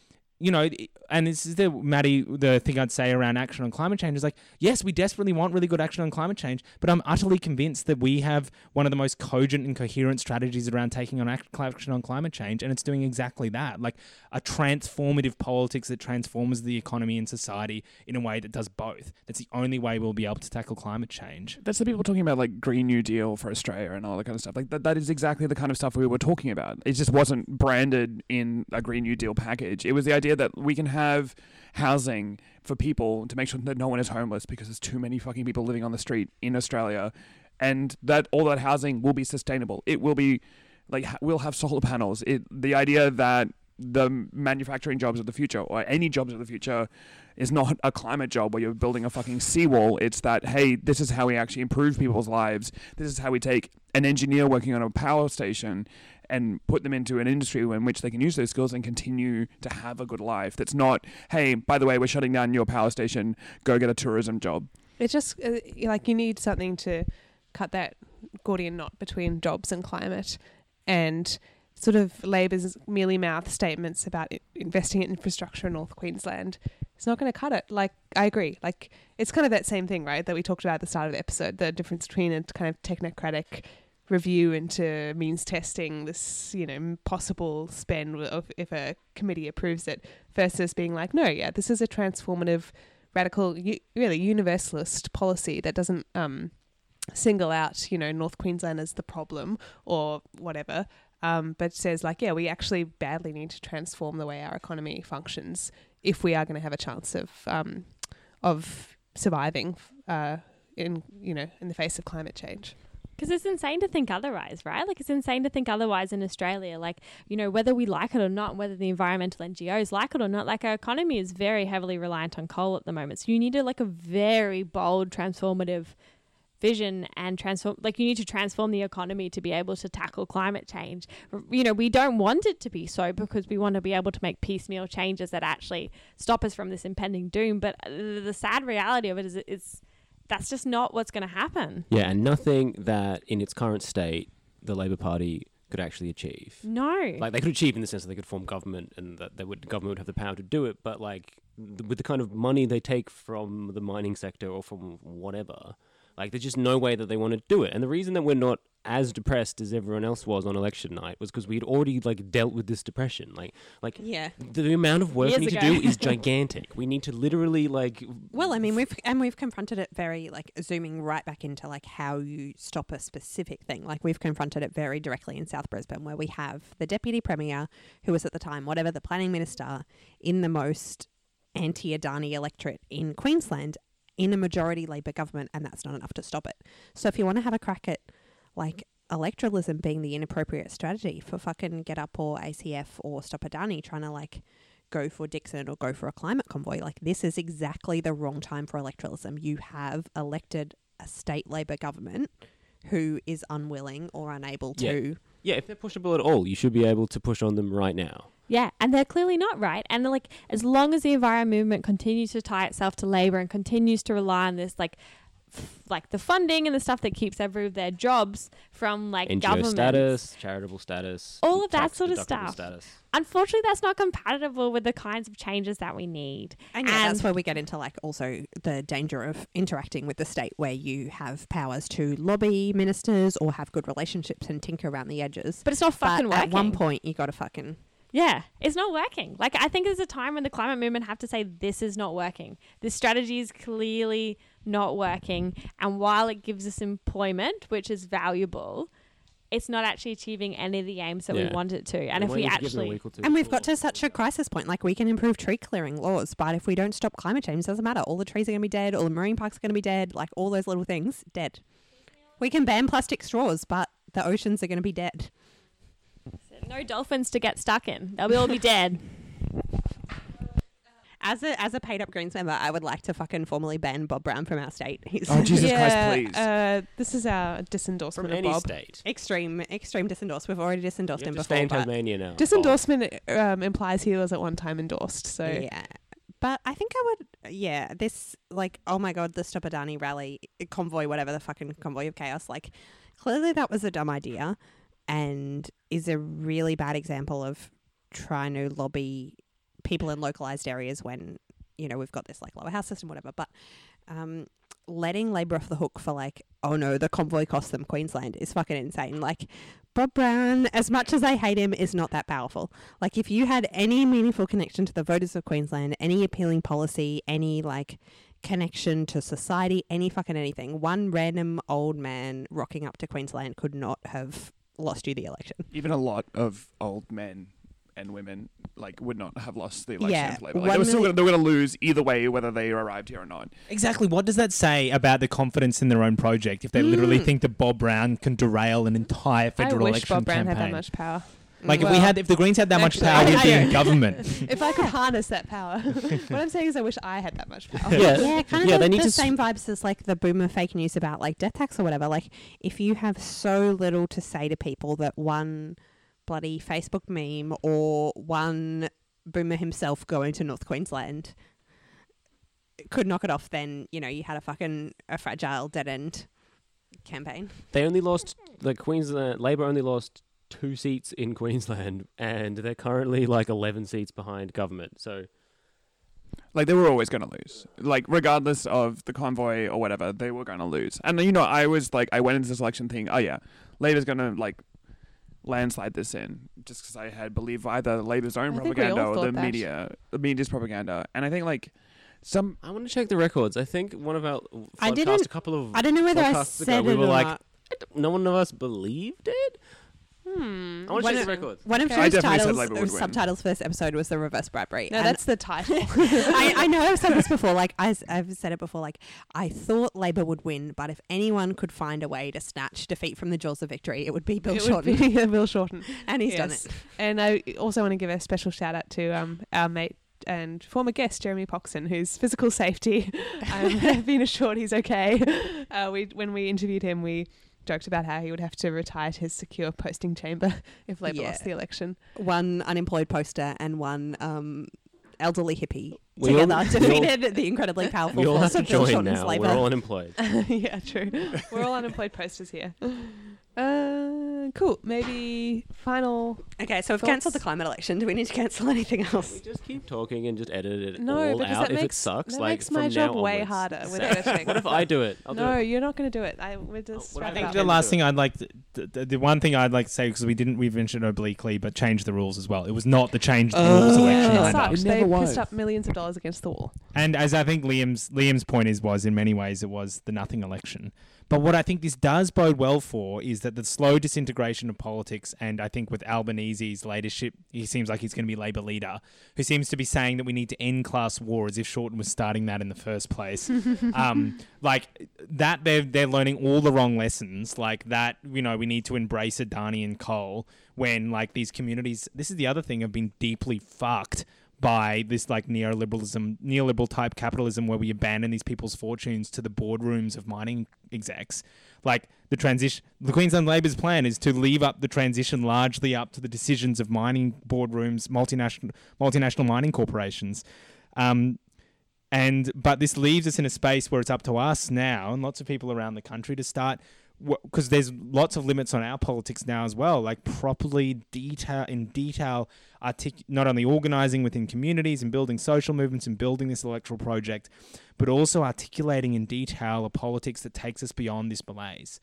you know, and this is the Maddie, the thing I'd say around action on climate change is like, yes, we desperately want really good action on climate change, but I'm utterly convinced that we have one of the most cogent and coherent strategies around taking on action on climate change, and it's doing exactly that, like a transformative politics that transforms the economy and society in a way that does both. That's the only way we'll be able to tackle climate change. That's the people talking about like Green New Deal for Australia and all that kind of stuff. Like that, that is exactly the kind of stuff we were talking about. It just wasn't branded in a Green New Deal package. It was the idea that we can have housing for people to make sure that no one is homeless because there's too many fucking people living on the street in Australia, and that all that housing will be sustainable. It will be like we'll have solar panels. It the idea that the manufacturing jobs of the future or any jobs of the future is not a climate job where you're building a fucking seawall. It's that, hey, this is how we actually improve people's lives. This is how we take an engineer working on a power station and put them into an industry in which they can use those skills and continue to have a good life. That's not, hey, by the way, we're shutting down your power station. Go get a tourism job. It's just uh, like you need something to cut that Gordian knot between jobs and climate, and sort of Labor's mealy mouth statements about investing in infrastructure in North Queensland. It's not going to cut it. Like I agree. Like it's kind of that same thing, right? That we talked about at the start of the episode. The difference between a kind of technocratic review into means testing this, you know, possible spend of if a committee approves it, versus being like, no, yeah, this is a transformative, radical, really universalist policy that doesn't um, single out, you know, North Queensland as the problem or whatever. Um, but says like, yeah, we actually badly need to transform the way our economy functions if we are going to have a chance of um, of surviving uh, in you know in the face of climate change. Because it's insane to think otherwise, right? Like, it's insane to think otherwise in Australia. Like, you know, whether we like it or not, whether the environmental NGOs like it or not, like, our economy is very heavily reliant on coal at the moment. So, you need a, like, a very bold, transformative vision and transform like you need to transform the economy to be able to tackle climate change you know we don't want it to be so because we want to be able to make piecemeal changes that actually stop us from this impending doom but uh, the sad reality of it is is that's just not what's going to happen Yeah, and nothing that in its current state the Labor Party could actually achieve. no Like they could achieve in the sense that they could form government and that they would government would have the power to do it, but like th- with the kind of money they take from the mining sector or from whatever, like there's just no way that they want to do it. And the reason that we're not as depressed as everyone else was on election night was because we'd already like dealt with this depression. Like like Yeah. the, the amount of work Years we need ago. to do is gigantic. we need to literally like Well, I mean, we've and we've confronted it very like zooming right back into like how you stop a specific thing. Like we've confronted it very directly in South Brisbane, where we have the deputy premier, who was at the time whatever the planning minister in the most anti-Adani electorate in Queensland, in a majority Labor government, and that's not enough to stop it. So if you want to have a crack at like electoralism being the inappropriate strategy for fucking GetUp or ACF or Stop Adani trying to like go for Dickson or go for a climate convoy. Like this is exactly the wrong time for electoralism. You have elected a state Labor government who is unwilling or unable Yeah. to. yeah, if they're pushable at all, you should be able to push on them right now. Yeah, and they're clearly not right. And they're like, as long as the environment movement continues to tie itself to labor and continues to rely on this, like, f- like the funding and the stuff that keeps every of their jobs from like NGO government status, charitable status, All of that sort of stuff. Status. Unfortunately, that's not compatible with the kinds of changes that we need. And yeah, that's where we get into like also the danger of interacting with the state where you have powers to lobby ministers or have good relationships and tinker around the edges. But it's not fucking but working. at one point you gotta fucking Yeah, it's not working. Like I think there's a time when the climate movement have to say this is not working. This strategy is clearly not working, and while it gives us employment, which is valuable, it's not actually achieving any of the aims that Yeah. we want it to. And They if we wanted to give them a actually week or two And we've got to such a crisis point. Like we can improve tree clearing laws, but if we don't stop climate change, it doesn't matter. All the trees are going to be dead. All the marine parks are going to be dead. Like all those little things, dead. We can ban plastic straws, but the oceans are going to be dead. no dolphins to get stuck in, they'll be all be dead. As a as a paid up Greens member, I would like to fucking formally ban Bob Brown from our state. He's Oh, Jesus yeah, Christ, please. Uh, this is our disendorsement from of any Bob. state. extreme extreme disendorsed. We've already You disendorsed have him to stay before. in but- Tasmania now. Disendorsement um, implies he was at one time endorsed. So Yeah. But I think I would, yeah, this, like, oh my God, the Stop Adani rally, convoy, whatever the fucking convoy of chaos, like, clearly that was a dumb idea and is a really bad example of trying to lobby people in localized areas when, you know, we've got this, like, lower house system, whatever. But um, letting Labor off the hook for, like, oh no, the convoy cost them Queensland is fucking insane. Like, Bob Brown, as much as I hate him, is not that powerful. Like, if you had any meaningful connection to the voters of Queensland, any appealing policy, any like connection to society, any fucking anything, one random old man rocking up to Queensland could not have lost you the election. Even a lot of old men and women like would not have lost the election Yeah, for Labor. Like, one they were still gonna, they were going to lose either way, whether they arrived here or not. Exactly. What does that say about the confidence in their own project if they literally Mm. think that Bob Brown can derail an entire I federal wish election Bob Brown campaign? had that much power. Like if we Well, had, if the Greens had that much actually, power, I we'd be in government. If I could harness that power, what I'm saying is I wish I had that much power. Yeah. Yeah, kind of Yeah, the, they need the to s- same vibes as like the boomer fake news about like death tax or whatever. Like, if you have so little to say to people that one bloody Facebook meme or one boomer himself going to North Queensland could knock it off, then you know you had a fucking a fragile dead end campaign. They only lost the Queensland uh, Labor only lost two seats in Queensland, and they're currently like eleven seats behind government. So Like they were always going to lose. Like regardless of the convoy or whatever, they were going to lose. And you know, I was like, I went into this election thing. oh yeah, Labor's going to like landslide this in, just because I had believed either Labor's own I think we all propaganda or the thought that. media, the media's propaganda. And I think like some I want to check the records. I think one of our I didn't- a couple of I don't know whether I podcasts said ago, we it were or like, not. no one of us believed it. Hmm. I want to One check of- the records. One of Okay. I Joe's definitely said titles, Labor or would win. subtitles for this episode was the reverse Bradbury. No, and that's the title. I, I know I've said this before. Like I, have said it before. Like I thought Labor would win, but if anyone could find a way to snatch defeat from the jaws of victory, it would be Bill it would Shorten, be Bill Shorten. and he's done Yes. it. And I also want to give a special shout out to um, our mate and former guest Jeremy Poxon, whose physical safety um, have been assured he's okay. Uh, we when we interviewed him, we joked about how he would have to retire to his secure posting chamber if Labor Yeah. lost the election. One unemployed poster and one um, elderly hippie We together all- defeated the incredibly powerful We all have force to of Bill join Shorten's now. Labor. We're all unemployed. yeah, true. We're all unemployed posters here. Uh, cool. Maybe final. okay, so we've Thoughts? cancelled the climate election. Do we need to cancel anything else? We just keep talking and just edit it No, all because out that if it makes- sucks. that like makes from my now job way onwards. harder with Sad. editing. What if I do it? I'll no, do it. you're not going to do it. I we're just what wrap if it I up. the last thing. I'd like, to, the, the, the one thing I'd like to say because we didn't we've mentioned obliquely, but change the rules as well. It was not the change the rules Oh. election Yeah, it either. sucked. It They never pissed up millions of dollars against the wall. And as I think Liam's Liam's point is was in many ways it was the nothing election. But what I think this does bode well for is that the slow disintegration of politics, and I think with Albanese's leadership, he seems like he's going to be Labor leader, who seems to be saying that we need to end class war as if Shorten was starting that in the first place. um, like that, they're they're learning all the wrong lessons. Like that, you know, we need to embrace Adani and coal when like these communities. This is the other thing have been deeply fucked by this like neoliberalism, neoliberal type capitalism where we abandon these people's fortunes to the boardrooms of mining execs. Like the transition, the Queensland Labor's plan is to leave up the transition largely up to the decisions of mining boardrooms, multinational multinational mining corporations. Um, and but this leaves us in a space where it's up to us now and lots of people around the country to start because there's lots of limits on our politics now as well like properly detail in detail artic- not only organizing within communities and building social movements and building this electoral project but also articulating in detail a politics that takes us beyond this malaise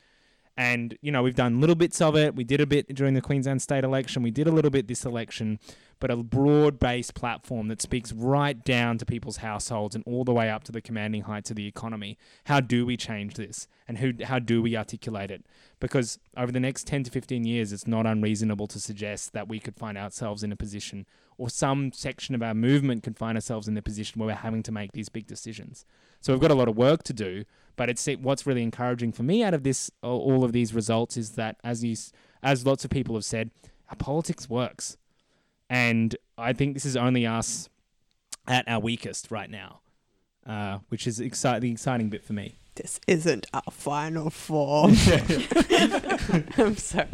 and you know we've done little bits of it we did a bit during the queensland state election we did a little bit this election but a broad based platform that speaks right down to people's households and all the way up to the commanding heights of the economy. How do we change this? And who, how do we articulate it? Because over the next 10 to 15 years, it's not unreasonable to suggest that we could find ourselves in a position, or some section of our movement could find ourselves in the position where we're having to make these big decisions. So we've got a lot of work to do, but it's what's really encouraging for me out of this, all of these results, is that as you, as lots of people have said, our politics works, and I think this is only us at our weakest right now, uh, which is excite- the exciting bit for me. This isn't our final form. I'm sorry.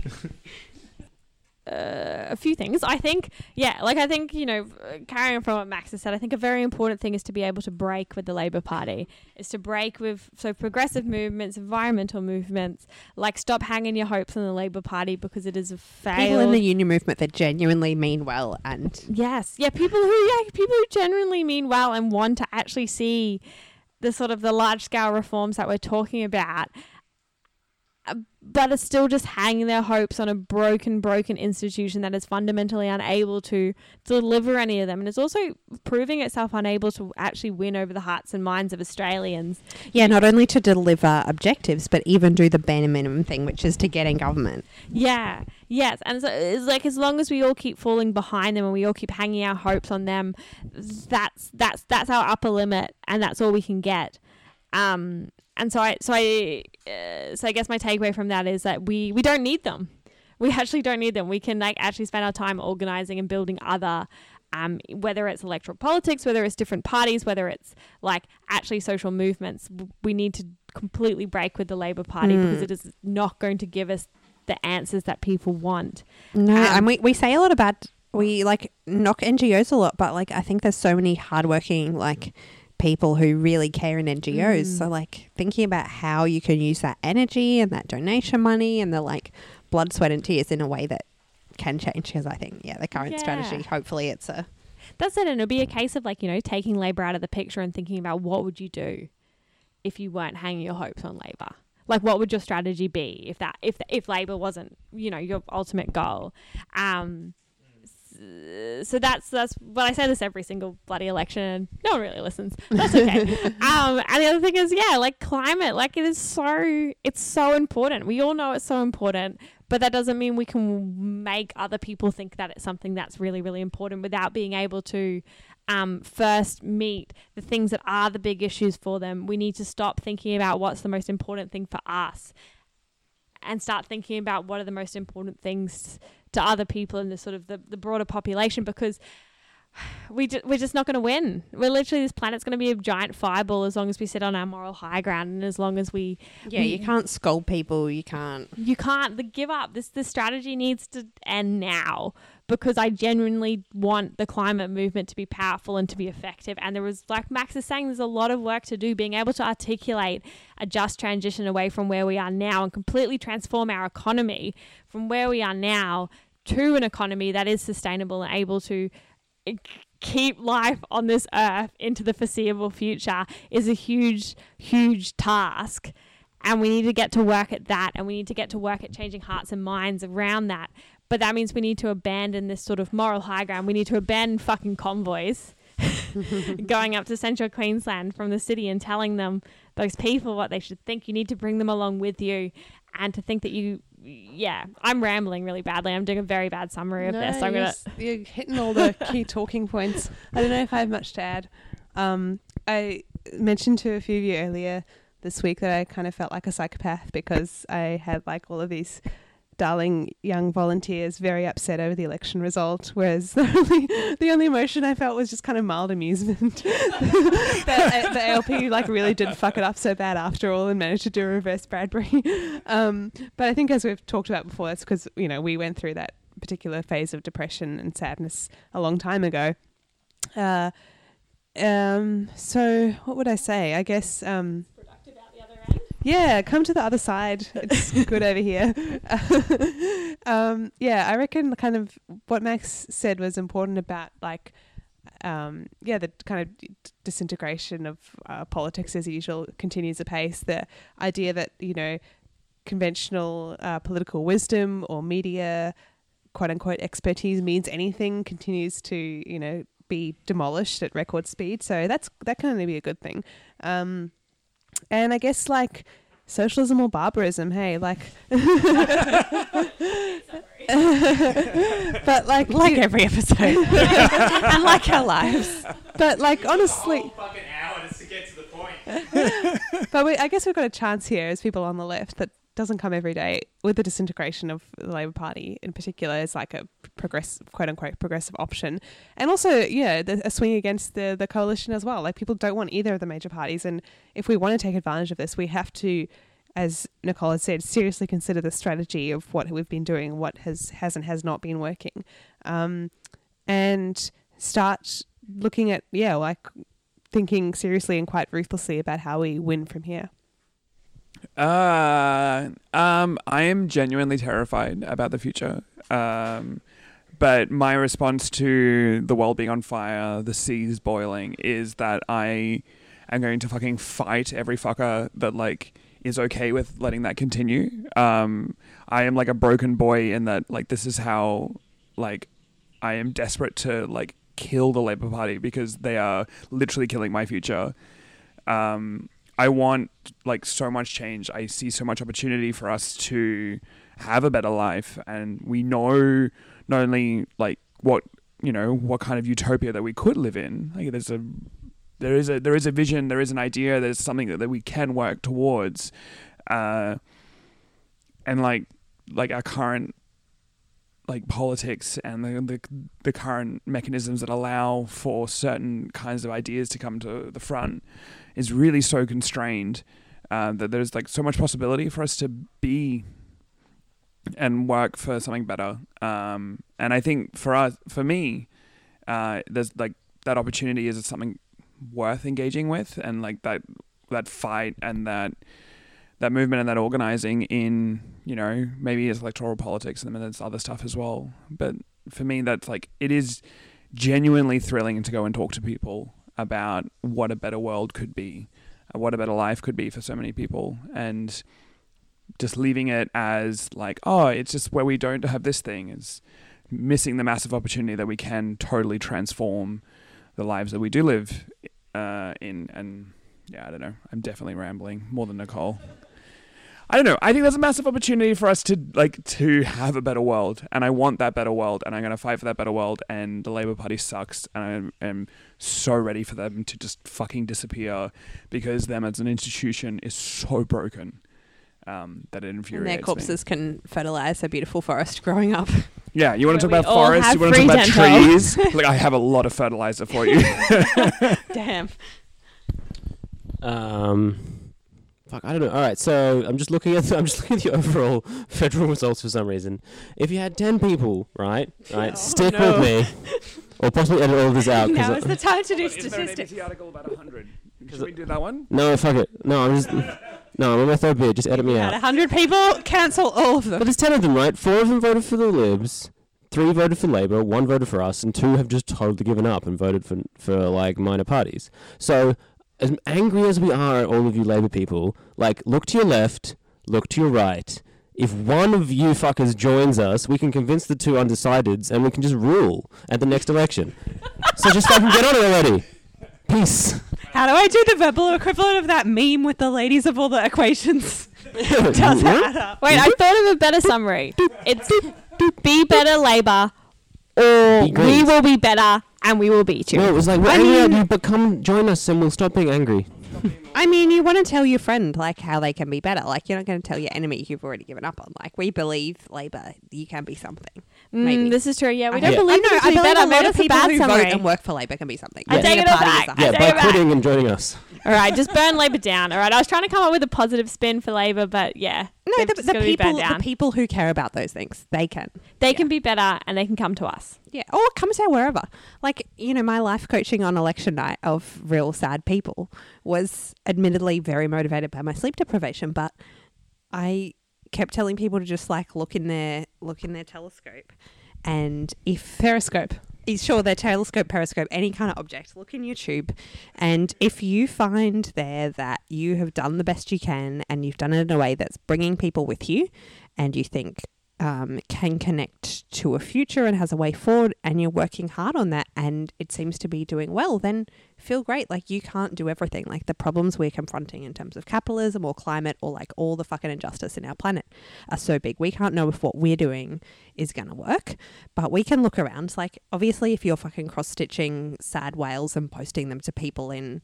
Uh, a few things. I think, yeah, like I think, you know, carrying on from what Max has said, I think a very important thing is to be able to break with the Labour Party, is to break with, so progressive movements, environmental movements, like stop hanging your hopes on the Labour Party because it is a failed. People in the union movement that genuinely mean well and Yes, yeah, people who yeah, people who genuinely mean well and want to actually see the sort of the large scale reforms that we're talking about, but are still just hanging their hopes on a broken, broken institution that is fundamentally unable to deliver any of them, and is also proving itself unable to actually win over the hearts and minds of Australians. yeah, not only to deliver objectives but even do the bare minimum thing, which is to get in government. Yeah, yes, and so it's like as long as we all keep falling behind them and we all keep hanging our hopes on them, that's that's that's our upper limit, and that's all we can get. Um, and so I so I uh, so I guess my takeaway from that is that we we don't need them. We actually don't need them. We can like actually spend our time organizing and building other. Um, whether it's electoral politics, whether it's different parties, whether it's like actually social movements, we need to completely break with the Labor Party Mm. because it is not going to give us the answers that people want. No, Um, and we, we say a lot about we like knock NGOs a lot, but like I think there's so many hardworking like people who really care in NGOs. Mm. So like thinking about how you can use that energy and that donation money and the like blood, sweat, and tears in a way that can change. Because I think yeah, the current Yeah. strategy. Hopefully, it's a That's it. And it'll be a case of like, you know, taking Labor out of the picture and thinking about what would you do if you weren't hanging your hopes on Labor? Like, what would your strategy be if that if if Labor wasn't, you know, your ultimate goal? Um, so that's that's but I say this every single bloody election no one really listens. That's okay. um and the other thing is yeah, like climate, like it is so it's so important. We all know it's so important, but that doesn't mean we can make other people think that it's something that's really, really important without being able to um, first meet the things that are the big issues for them. We need to stop thinking about what's the most important thing for us and start thinking about what are the most important things to other people in the sort of the, the broader population because we ju- we're just not going to win. We're literally this planet's going to be a giant fireball as long as we sit on our moral high ground and as long as we yeah. we- You can't scold people. You can't. you can't the give up this the strategy needs to end now because i genuinely want the climate movement to be powerful and to be effective. And there was like max is saying there's a lot of work to do being able to articulate a just transition away from where we are now and completely transform our economy from where we are now to an economy that is sustainable and able to eh, keep life on this earth into the foreseeable future is a huge huge task. And we need to get to work at that. And we need to get to work at changing hearts and minds around that but that means we need to abandon this sort of moral high ground. We need to abandon fucking convoys going up to central queensland from the city and telling them those people what they should think. You need to bring them along with you. And to think that you yeah i'm rambling really badly. I'm doing a very bad summary of this. No, i'm you're, gonna you're hitting all the key talking points. I don't know if I have much to add. Um, I mentioned to a few of you earlier this week that I kind of felt like a psychopath because I had like all of these darling young volunteers very upset over the election result, whereas the only the only emotion I felt was just kind of mild amusement that uh, the ALP like really did fuck it up so bad after all and managed to do a reverse Bradbury. Um, but I think as we've talked about before, that's because you know we went through that particular phase of depression and sadness a long time ago. Uh, um, so what would I say? I guess um, yeah, come to the other side. It's good over here. um, yeah, I reckon kind of what Max said was important about like, um, yeah, the kind of d- disintegration of uh, politics as usual continues apace. The idea that you know conventional uh, political wisdom or media quote unquote expertise means anything continues to you know be demolished at record speed. So that's that can only be a good thing. Um, and I guess like socialism or barbarism. Hey, like, but like Like every episode. and like our lives. but like honestly, fucking hour just to get to the point. but we, I guess we've got a chance here as people on the left that doesn't come every day with the disintegration of the Labor Party in particular as like a progressive, quote unquote, progressive option, and also yeah, the, a swing against the the coalition as well. Like people don't want either of the major parties, and if we want to take advantage of this, we have to. As Nicole has said, seriously consider the strategy of what we've been doing, what has has and has not been working, um, and start looking at yeah, like thinking seriously and quite ruthlessly about how we win from here. Uh, um, I am genuinely terrified about the future. Um, but my response to the world being on fire, the seas boiling, is that I am going to fucking fight every fucker that like is okay with letting that continue. Um, I am like a broken boy in that like this is how like I am desperate to like kill the Labour Party because they are literally killing my future. Um, I want like so much change. I see so much opportunity for us to have a better life, and we know not only like what you know what kind of utopia that we could live in. Like there's a there is a there is a vision, there is an idea, there's something that, that we can work towards, uh, and like like our current like politics and the, the the current mechanisms that allow for certain kinds of ideas to come to the front is really so constrained uh, that there's like so much possibility for us to be and work for something better. Um, and I think for us, for me, uh, there's like that opportunity is something worth engaging with, and like that that fight and that that movement and that organizing in you know maybe it's electoral politics and then there's other stuff as well. But for me, that's like it is genuinely thrilling to go and talk to people about what a better world could be, uh, what a better life could be for so many people, and just leaving it as like, oh, it's just where we don't have this thing is missing the massive opportunity that we can totally transform the lives that we do live uh, in. And yeah, I don't know. I'm definitely rambling more than Nicole. I don't know. I think there's a massive opportunity for us to like to have a better world, and I want that better world, and I'm going to fight for that better world. And the Labour Party sucks, and I am so ready for them to just fucking disappear because them as an institution is so broken um, that it And infuriates their me. corpses can fertilize a beautiful forest growing up. Yeah, you want to talk about forests? You want to talk about dental. trees? Look, I have a lot of fertilizer for you. Damn. Um, fuck, I don't know. All right, so I'm just looking at the, I'm just looking at the overall federal results for some reason. If you had ten people, right, right, stick no. with me, or possibly edit all of this out. Now is the time to do Is there an statistics. ABC article about 100? Should we do that one? no, fuck it. No, I'm just. No, I'm on my third beer. Just edit me At out. 100 people, cancel all of them. But them. there's ten of them, right? Four of them voted for the Libs. Three voted for Labour, one voted for us, and two have just totally given up and voted for for like minor parties. So, as angry as we are at all of you Labour people, like look to your left, look to your right. If one of you fuckers joins us, we can convince the two undecideds, and we can just rule at the next election. so just fucking get on it already. Peace. How do I do the verbal equivalent of that meme with the ladies of all the equations? Does that add up? Wait, I thought of a better summary. It's be better Labour, or Be we Greens. will be better and we will beat you. No, it was like we're I angry at mean- you, but come join us, and we'll stop being angry. I mean, you want to tell your friend like how they can be better. Like you're not going to tell your enemy you've already given up on. Like we believe Labour, you can be something. Maybe. Mm, this is true. Yeah, we I don't Yeah. believe I know. I believe better. a lot Maybe of that's a people who summary. vote and work for Labour can be something. I take it all back. a I Yeah, habit. take it by quitting and joining us. All right, just burn Labour down. All right, I was trying to come up with a positive spin for Labour, but yeah, No, the, the gotta be people, the people who care about those things, they can. they yeah. can be better and they can come to us. Yeah, or come to wherever. Like you know, my life coaching on election night of real sad people was admittedly very motivated by my sleep deprivation, but I kept telling people to just like look in their look in their telescope, and if Periscope. is sure their telescope, periscope, any kind of object, look in your tube, and if you find there that you have done the best you can and you've done it in a way that's bringing people with you, and you think, um, can connect to a future and has a way forward, and you're working hard on that, and it seems to be doing well, then feel great. Like you can't do everything. Like the problems we're confronting in terms of capitalism or climate or like all the fucking injustice in our planet are so big. We can't know if what we're doing is going to work, but we can look around. Like obviously, if you're fucking cross stitching sad whales and posting them to people in,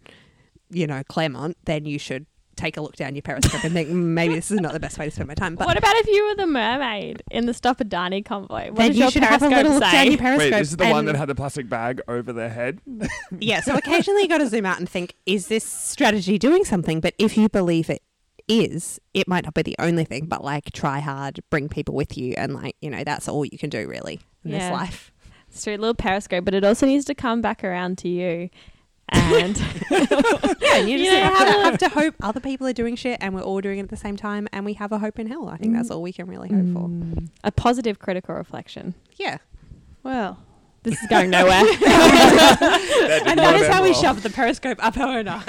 you know, Claremont, then you should take a look down your periscope and think "Mm, maybe this is not the best way to spend my time. But what about if you were the mermaid in the Stop Adani convoy? What then does you your should have a periscope little look down your periscope. Wait, this is the one that had the plastic bag over their head. yeah, so occasionally you got to zoom out and think, is this strategy doing something? But if you believe it is, it might not be the only thing, but like try hard, bring people with you, and like, you know, that's all you can do really in Yeah. this life. It's true, little periscope, but it also needs to come back around to you. And Yeah, and you You just know, have, have to, have to hope other people are doing shit and we're all doing it at the same time and we have a hope in hell. I think that's all we can really hope for. a positive critical reflection. Yeah. Well, This is going nowhere. and that not is end how we well. shove the periscope up our own ass.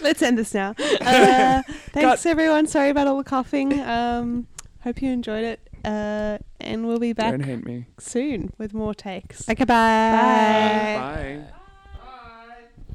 let's end this now. Uh, thanks, everyone. Sorry about all the coughing. Um, hope you enjoyed it. Uh, and we'll be back Don't hate me. soon with more takes. Okay, bye. Bye. Bye.